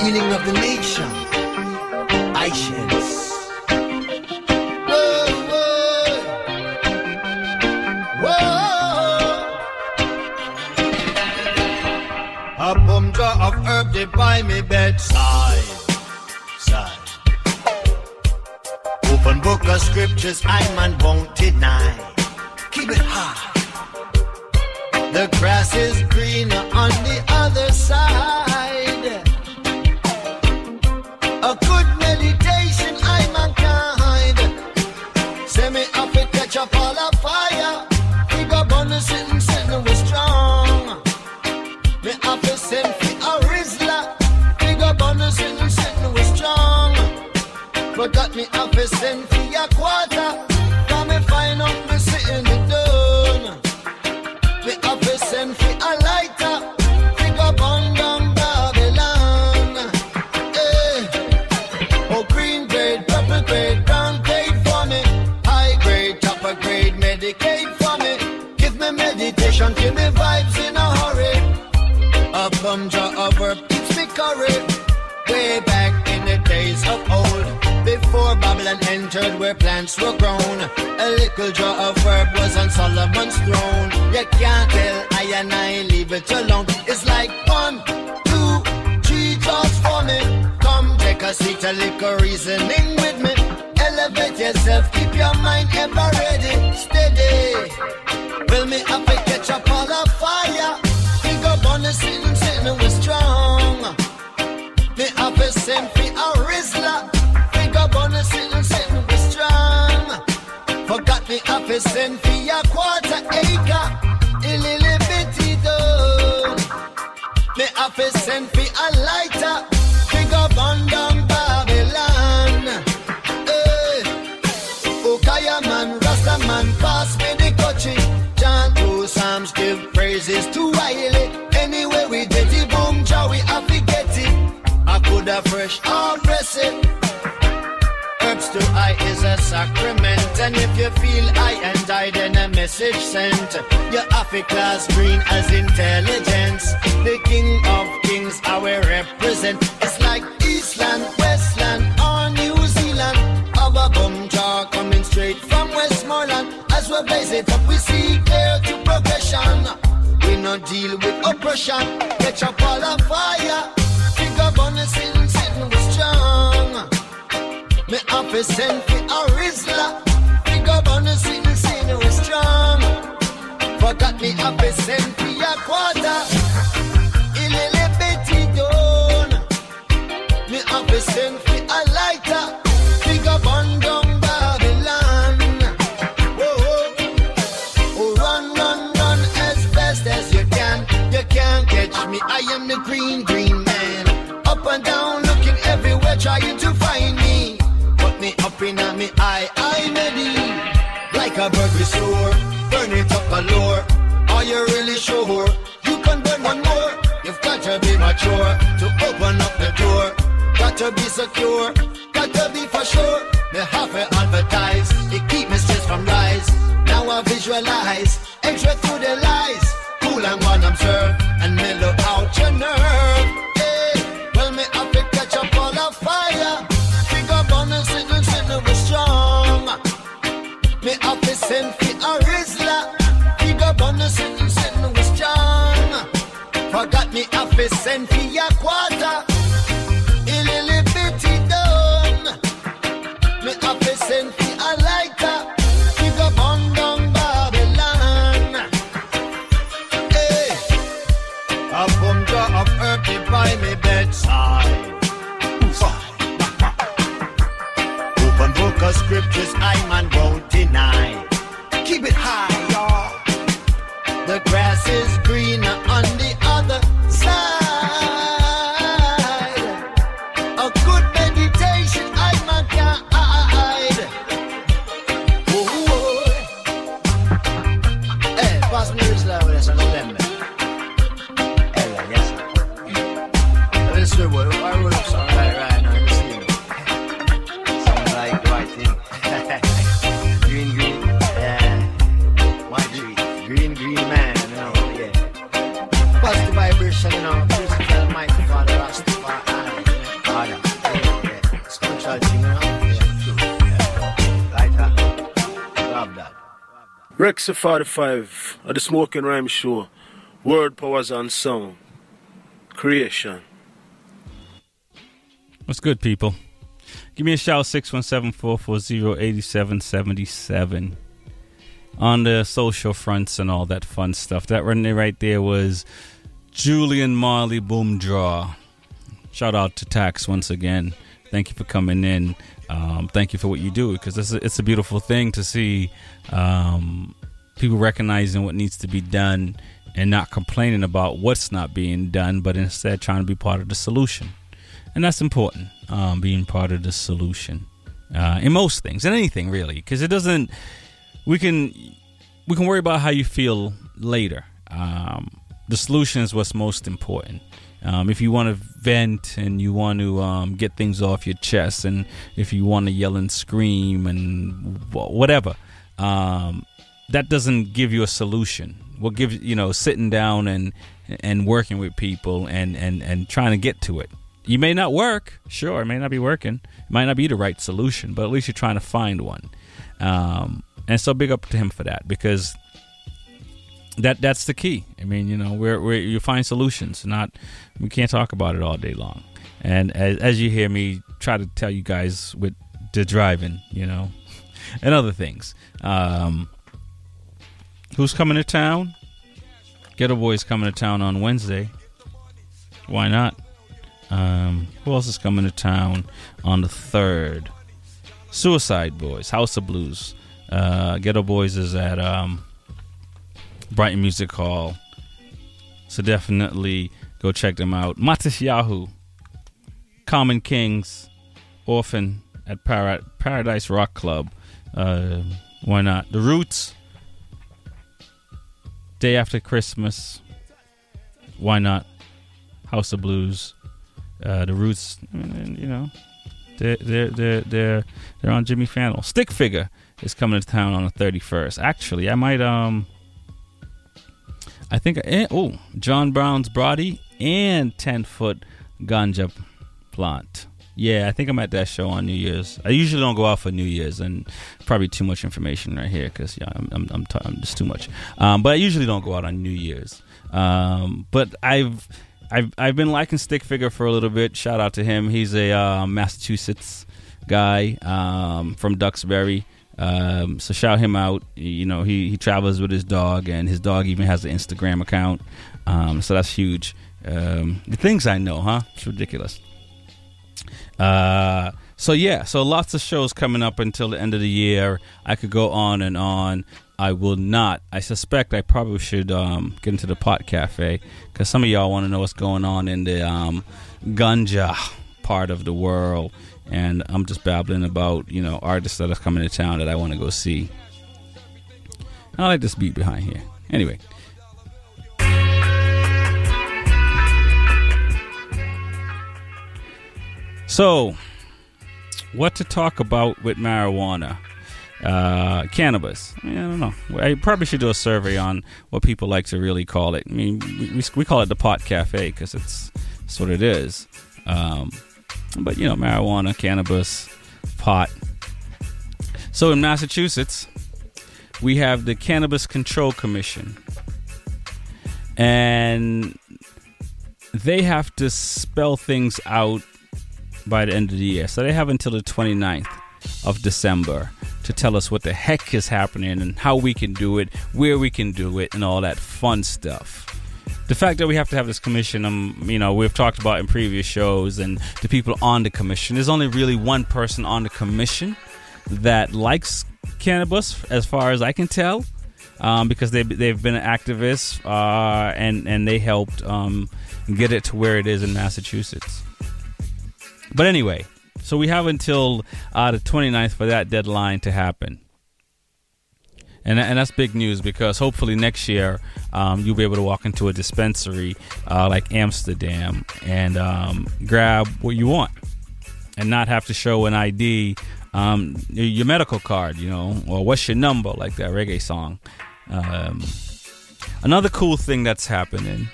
Healing of the nation. Aishens. A herb by me bedside. Side. Open book of scriptures I man won't deny. Keep it high. The grass is greener on the other side. Got Where plants were grown. A little jar of herb was on Solomon's throne. You can't tell I and I leave it alone. It's like one, two, three jars for me. Come take a seat, a little reasoning with me. Elevate yourself, keep your mind ever ready, steady. Will me have to catch up all the fire? Big up on the sitting, sitting with strong. Me have to send To send fi a quarter acre. A done. Me have to send fi a lighter. Up on down Babylon. Eh. Okaya man, Rasta man, pass me the coaching. Chant two psalms, give praises to Wiley. Anyway, we did it, boom, jow, we to get it. I could have fresh or press it. Herbs to I is a sacrament, and if you feel I and a message sent. Your Afri class green as intelligence. The king of kings, I will represent. It's like Eastland, Westland, or New Zealand. Our bum jar coming straight from Westmoreland. As we blaze it up, we see clear to progression. We no deal with oppression. Get your ball of fire. Pick up on the sitting, sitting strong. Me have to a. Oh, a bird with soar, burn it up galore. Are you really sure? You can burn one more. You've got to be mature to open up the door. Got to be secure, got to be for sure. Me have to advertise, it keep me stress from rise. Now I visualize, 45 of the Smoking Rhyme Show. Word powers and sound. Creation. What's good, people? Give me a shout 617 440 8777 on the social fronts and all that fun stuff. That right there, right there was Julian Marley Boom Draw. Shout out to Tax once again. Thank you for coming in. Um, thank you for what you do because it's a, it's a beautiful thing to see um, people recognizing what needs to be done and not complaining about what's not being done, but instead trying to be part of the solution. And that's important, um, being part of the solution uh, in most things, in anything really, because it doesn't. We can we can worry about how you feel later. Um, the solution is what's most important. Um, if you want to vent and you want to um, get things off your chest, and if you want to yell and scream and whatever, um, that doesn't give you a solution. What gives you know sitting down and and working with people and and and trying to get to it. You may not work, sure, it may not be working, it might not be the right solution, but at least you're trying to find one. Um, and so big up to him for that because that that's the key. I mean, you know, where where you find solutions, not we can't talk about it all day long. And as, as you hear me try to tell you guys with the driving, you know, and other things. Um, who's coming to town? Geto Boys coming to town on Wednesday. Why not? Um, who else is coming to town on the third? Suicide Boys, House of Blues. Uh, Geto Boys is at um, Brighton Music Hall. So definitely go check them out. Matisyahu, Common Kings, Orphan at Para- Paradise Rock Club. Uh, why not? The Roots, Day After Christmas. Why not? House of Blues. Uh, the Roots, you know, they're they're they're they're, they're on Jimmy Fallon. Stick Figure is coming to town on the 31st. Actually, I might um I think eh, oh John Brown's Body and 10 foot ganja plant. Yeah, I think I'm at that show on New Year's. I usually don't go out for New Year's, and probably too much information right here because yeah, I'm I'm, I'm, t- I'm just too much. Um, but I usually don't go out on New Year's. Um, but I've I've I've been liking Stick Figure for a little bit. Shout out to him. He's a uh, Massachusetts guy um, from Duxbury. Um, so shout him out. You know, he, he travels with his dog, and his dog even has an Instagram account. Um, so that's huge. Um, the things I know, huh? It's ridiculous. Uh, so yeah, so lots of shows coming up until the end of the year. I could go on and on. I will not. I suspect I probably should um, get into the pot cafe because some of y'all want to know what's going on in the um, ganja part of the world, and I'm just babbling about you know artists that are coming to town that I want to go see. I like this beat behind here. Anyway. So, what to talk about with marijuana? Uh, cannabis. I, mean, I don't know. I probably should do a survey on what people like to really call it. I mean, we, we call it the pot cafe because it's, it's what it is. Um, but you know, marijuana, cannabis, pot. So in Massachusetts, we have the Cannabis Control Commission, and they have to spell things out by the end of the year. So they have until the 29th of December to tell us what the heck is happening and how we can do it, where we can do it, and all that fun stuff. The fact that we have to have this commission, um, you know, we've talked about in previous shows, and the people on the commission. There's only really one person on the commission that likes cannabis, as far as I can tell, um, because they they've been activists uh, and and they helped um, get it to where it is in Massachusetts. But anyway, so we have until uh, the 29th for that deadline to happen. And, and that's big news because hopefully next year um, you'll be able to walk into a dispensary uh, like Amsterdam and um, grab what you want and not have to show an ID, um, your medical card, you know, or what's your number, like that reggae song. Um, another cool thing that's happening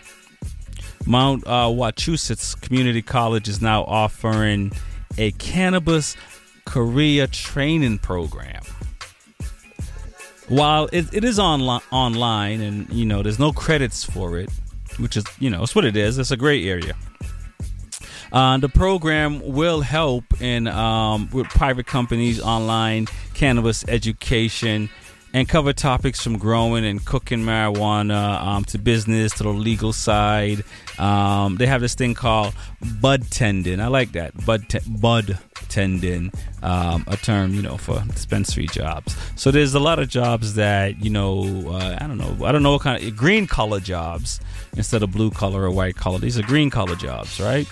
Mount uh, Wachusett Community College is now offering a cannabis career training program. While it, it is on, online and you know there's no credits for it, which is you know it's what it is. It's a great area. Uh, the program will help in um, with private companies, online cannabis education, and cover topics from growing and cooking marijuana um, to business to the legal side. Um, they have this thing called bud tending. I like that bud te- bud tending, um, a term you know for dispensary jobs. So there's a lot of jobs that you know uh, I don't know I don't know what kind of green collar jobs instead of blue collar or white collar. These are green collar jobs, right?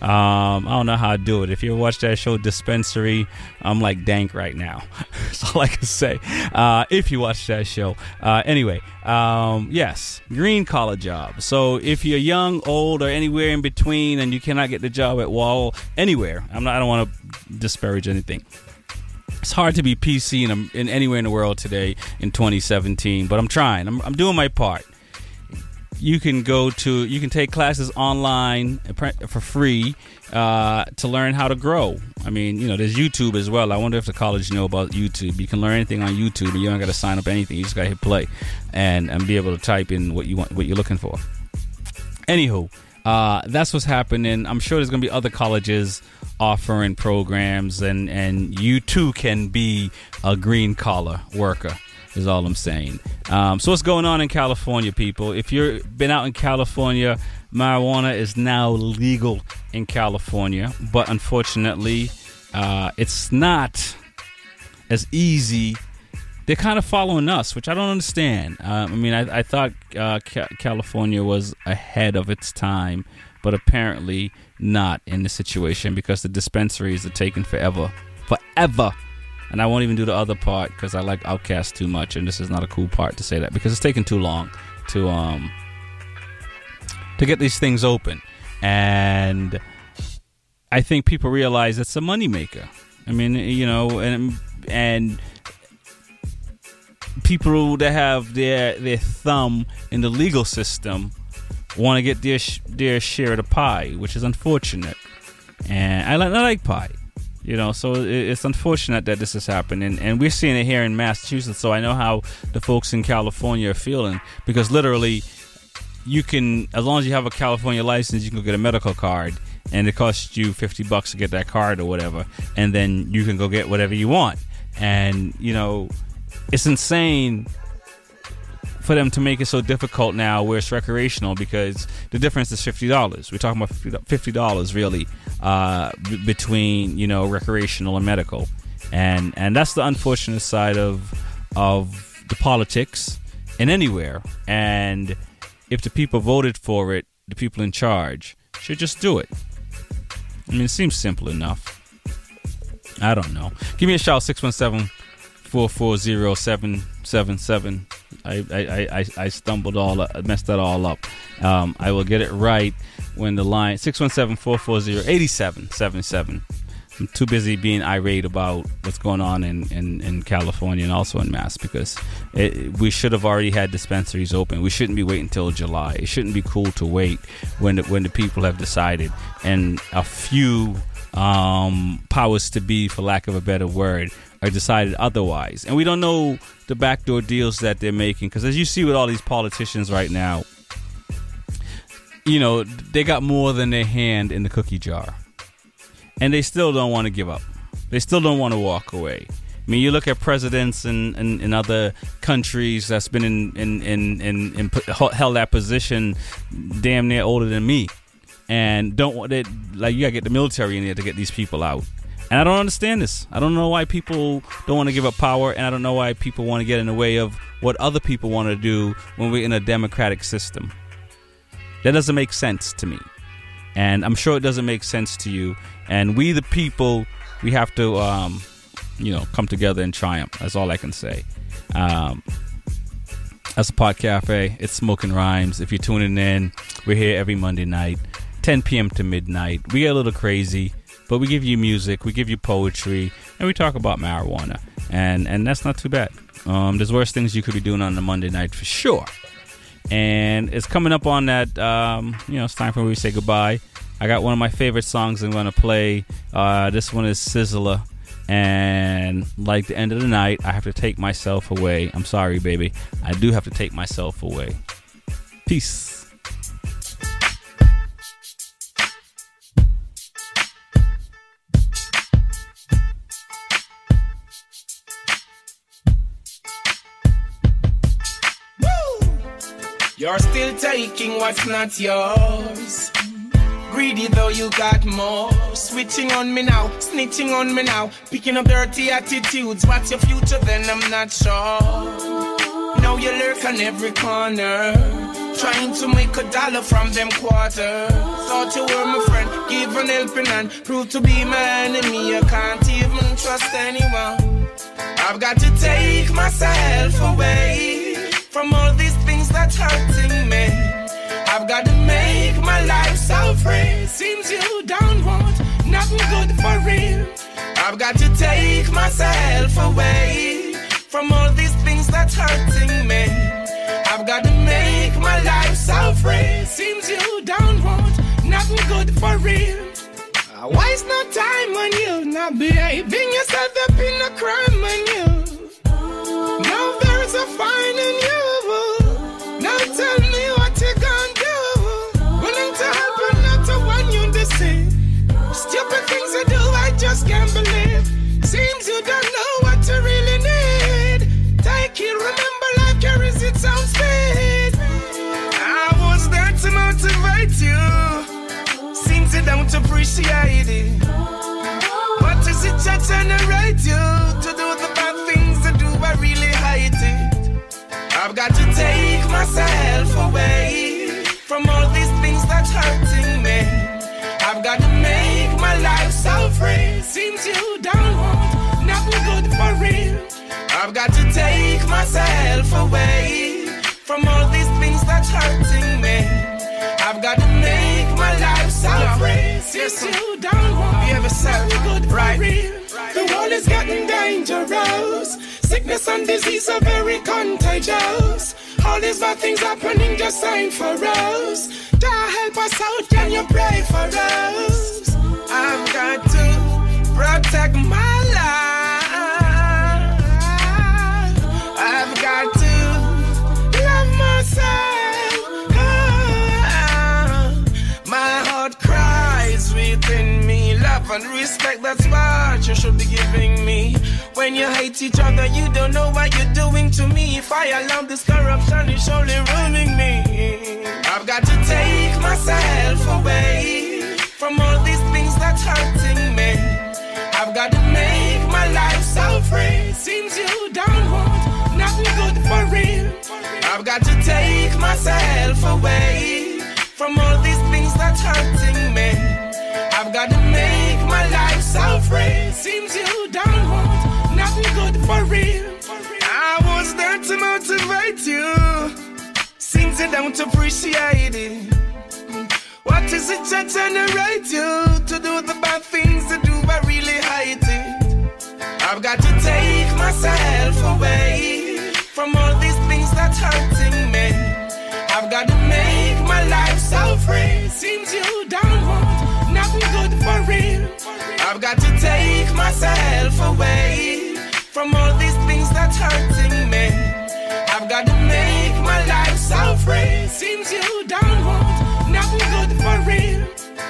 Um, I don't know how to do it. If you watch that show Dispensary, I'm like dank right now. That's all I can say. Uh, if you watch that show. Uh, anyway, um, yes, green collar job. So if you're young, old, or anywhere in between, and you cannot get the job at Wall, anywhere. I'm not. I don't want to disparage anything. It's hard to be PC in, in anywhere in the world today in 2017, but I'm trying. I'm, I'm doing my part you can go to you can take classes online for free uh, to learn how to grow. I mean, you know, there's YouTube as well. I wonder if the college know about YouTube. You can learn anything on YouTube, and you don't got to sign up anything. You just got to hit play and and be able to type in what you want, what you're looking for. Anywho, uh, that's what's happening. I'm sure there's to be other colleges offering programs, and and you too can be a green collar worker is all I'm saying. Um, so what's going on in California, people? If you've been out in California, marijuana is now legal in California, but unfortunately, uh, it's not as easy. They're kind of following us, which I don't understand. Uh, I mean, I, I thought uh, Ca- California was ahead of its time, but apparently not in this situation because the dispensaries are taking forever, forever and I won't even do the other part because I like Outkast too much, and this is not a cool part to say that because it's taking too long to um to get these things open, and I think people realize it's a moneymaker. I mean, you know, and and people that have their their thumb in the legal system want to get their their share of the pie, which is unfortunate. And I like I like pie. You know, so it's unfortunate that this is happening, and we're seeing it here in Massachusetts. So I know how the folks in California are feeling because literally, you can, as long as you have a California license, you can get a medical card, and it costs you fifty bucks to get that card or whatever, and then you can go get whatever you want. And you know, it's insane for them to make it so difficult now where it's recreational because the difference is fifty dollars. We're talking about fifty dollars really uh, b- between you know recreational and medical, and and that's the unfortunate side of of the politics in anywhere. And if the people voted for it, the people in charge should just do it. I mean, it seems simple enough. I don't know. Give me a shout 617 440 777. I, I, I, I stumbled all messed that all up. Um, I will get it right when the line 617-440-8777. I'm too busy being irate about what's going on in, in, in California and also in Mass because it, we should have already had dispensaries open. We shouldn't be waiting until July. It shouldn't be cool to wait when the, when the people have decided and a few um, powers to be, for lack of a better word, are decided otherwise. And we don't know the backdoor deals that they're making because as you see with all these politicians right now, you know, they got more than their hand in the cookie jar. And they still don't want to give up. They still don't want to walk away. I mean, you look at presidents in, in, in other countries that's been in, in, in, in, in held that position damn near older than me. And don't want it, like, you got to get the military in there to get these people out. And I don't understand this. I don't know why people don't want to give up power, and I don't know why people want to get in the way of what other people want to do when we're in a democratic system. That doesn't make sense to me. And I'm sure it doesn't make sense to you. And we, the people, we have to, um, you know, come together and triumph. That's all I can say. Um, that's a Pot Cafe. It's Smoking Rhymes. If you're tuning in, we're here every Monday night, 10 p.m. to midnight. We get a little crazy, but we give you music, we give you poetry, and we talk about marijuana. And and that's not too bad. Um, there's worse things you could be doing on a Monday night for sure and it's coming up on that. Um, you know, it's time for me to say goodbye. I got one of my favorite songs I'm going to play. Uh, this one is Sizzla. And like the end of the night, I have to take myself away. I'm sorry, baby. I do have to take myself away. Peace. You're still taking what's not yours. Greedy though you got more. Switching on me now, snitching on me now. Picking up dirty attitudes. What's your future then? I'm not sure. Now you lurk on every corner. Trying to make a dollar from them quarters. Thought you were my friend, give an helping hand. Prove to be my enemy. I can't even trust anyone. I've got to take myself away from all these that's hurting me. I've got to make my life so free. Seems you don't want nothing good for real. I've got to take myself away from all these things that's hurting me. I've got to make my life so free. Seems you don't want nothing good for real. Uh, Waste no time on you, not behaving yourself up in a crime on you. Now there's a fine in you. What is it that generate you to do the bad things to do? I really hate it. I've got to take myself away from all these things that's hurting me. I've got to make my life so free. Seems you don't want nothing good for real. I've got to take myself away from all these things that's hurting me. I've got to make free. Seems you don't want you ever nothing good right. The world is getting dangerous. Sickness and disease are very contagious. All these bad things happening just ain't for us. God help us out, can you pray for us? I've got to protect my Love and respect, that's what you should be giving me. When you hate each other, you don't know what you're doing to me. If I allow this corruption, it's only ruining me. I've got to take myself away from all these things that's hurting me. I've got to make my life so free. Seems you don't want nothing good for real. I've got to take myself away free. Seems you don't want nothing good for real. I was there to motivate you. Seems you don't appreciate it. What is it that generates you to do the bad things to do? I really hate it. I've got to take myself away from all these things that's hurting me. I've got to make my life so free. Seems you don't want nothing good for real. I've got to take myself away from all these things that's hurting me. I've got to make my life so free. Seems you don't want nothing good for real.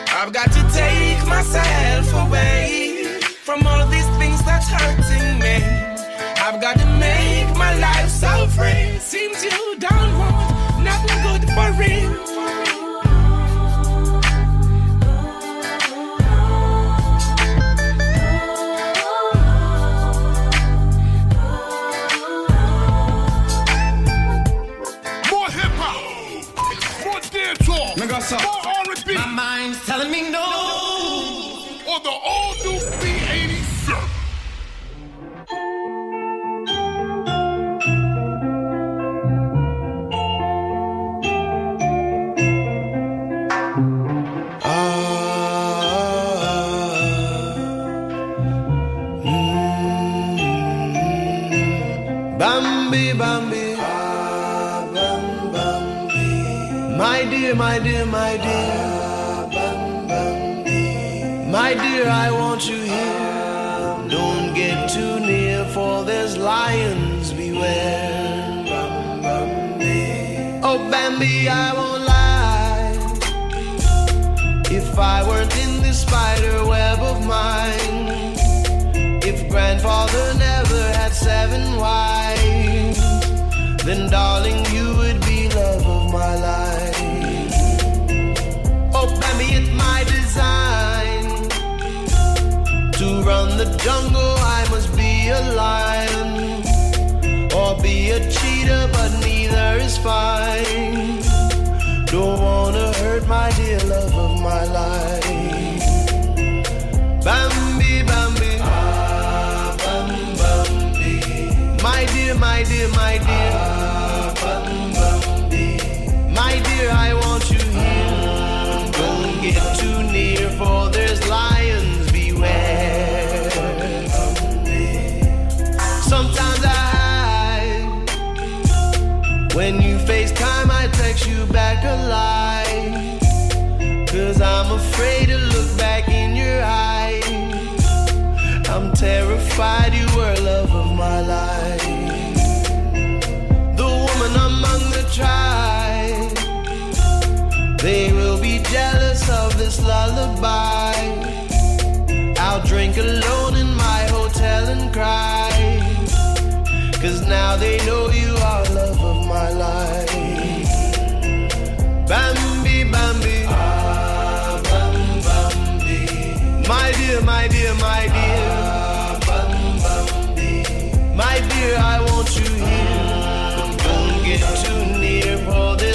I've got to take myself away from all these things that's hurting me. I've got to make my life so free. Seems you don't want nothing good for real. My mind's telling me no. Dear, my dear, my dear. My dear, I want you here. Don't get too near, for there's lions beware. Oh, Bambi, I won't lie. If I weren't in this spider web of mine, if grandfather never had seven wives, then darling, you would be love of it my design to run the jungle. I must be a lion or be a cheetah, but neither is fine. Don't wanna hurt my dear love of my life. Bambi, Bambi, ah, bam, Bambi. My dear, my dear, my dear, ah, bam, Bambi. My dear, I too near, for there's lions beware. Sometimes I hide. When you FaceTime, I text you back a lie. Cause I'm afraid to look back in your eyes. I'm terrified you were love of my life. The woman among the tribe. They will be jealous of this lullaby. I'll drink alone in my hotel and cry. Cause now they know you are love of my life. Bambi, Bambi. Ah, bam, Bambi. My dear, my dear, my dear. Ah, bam, Bambi. My dear, I want you here. Ah, Don't get too near for this.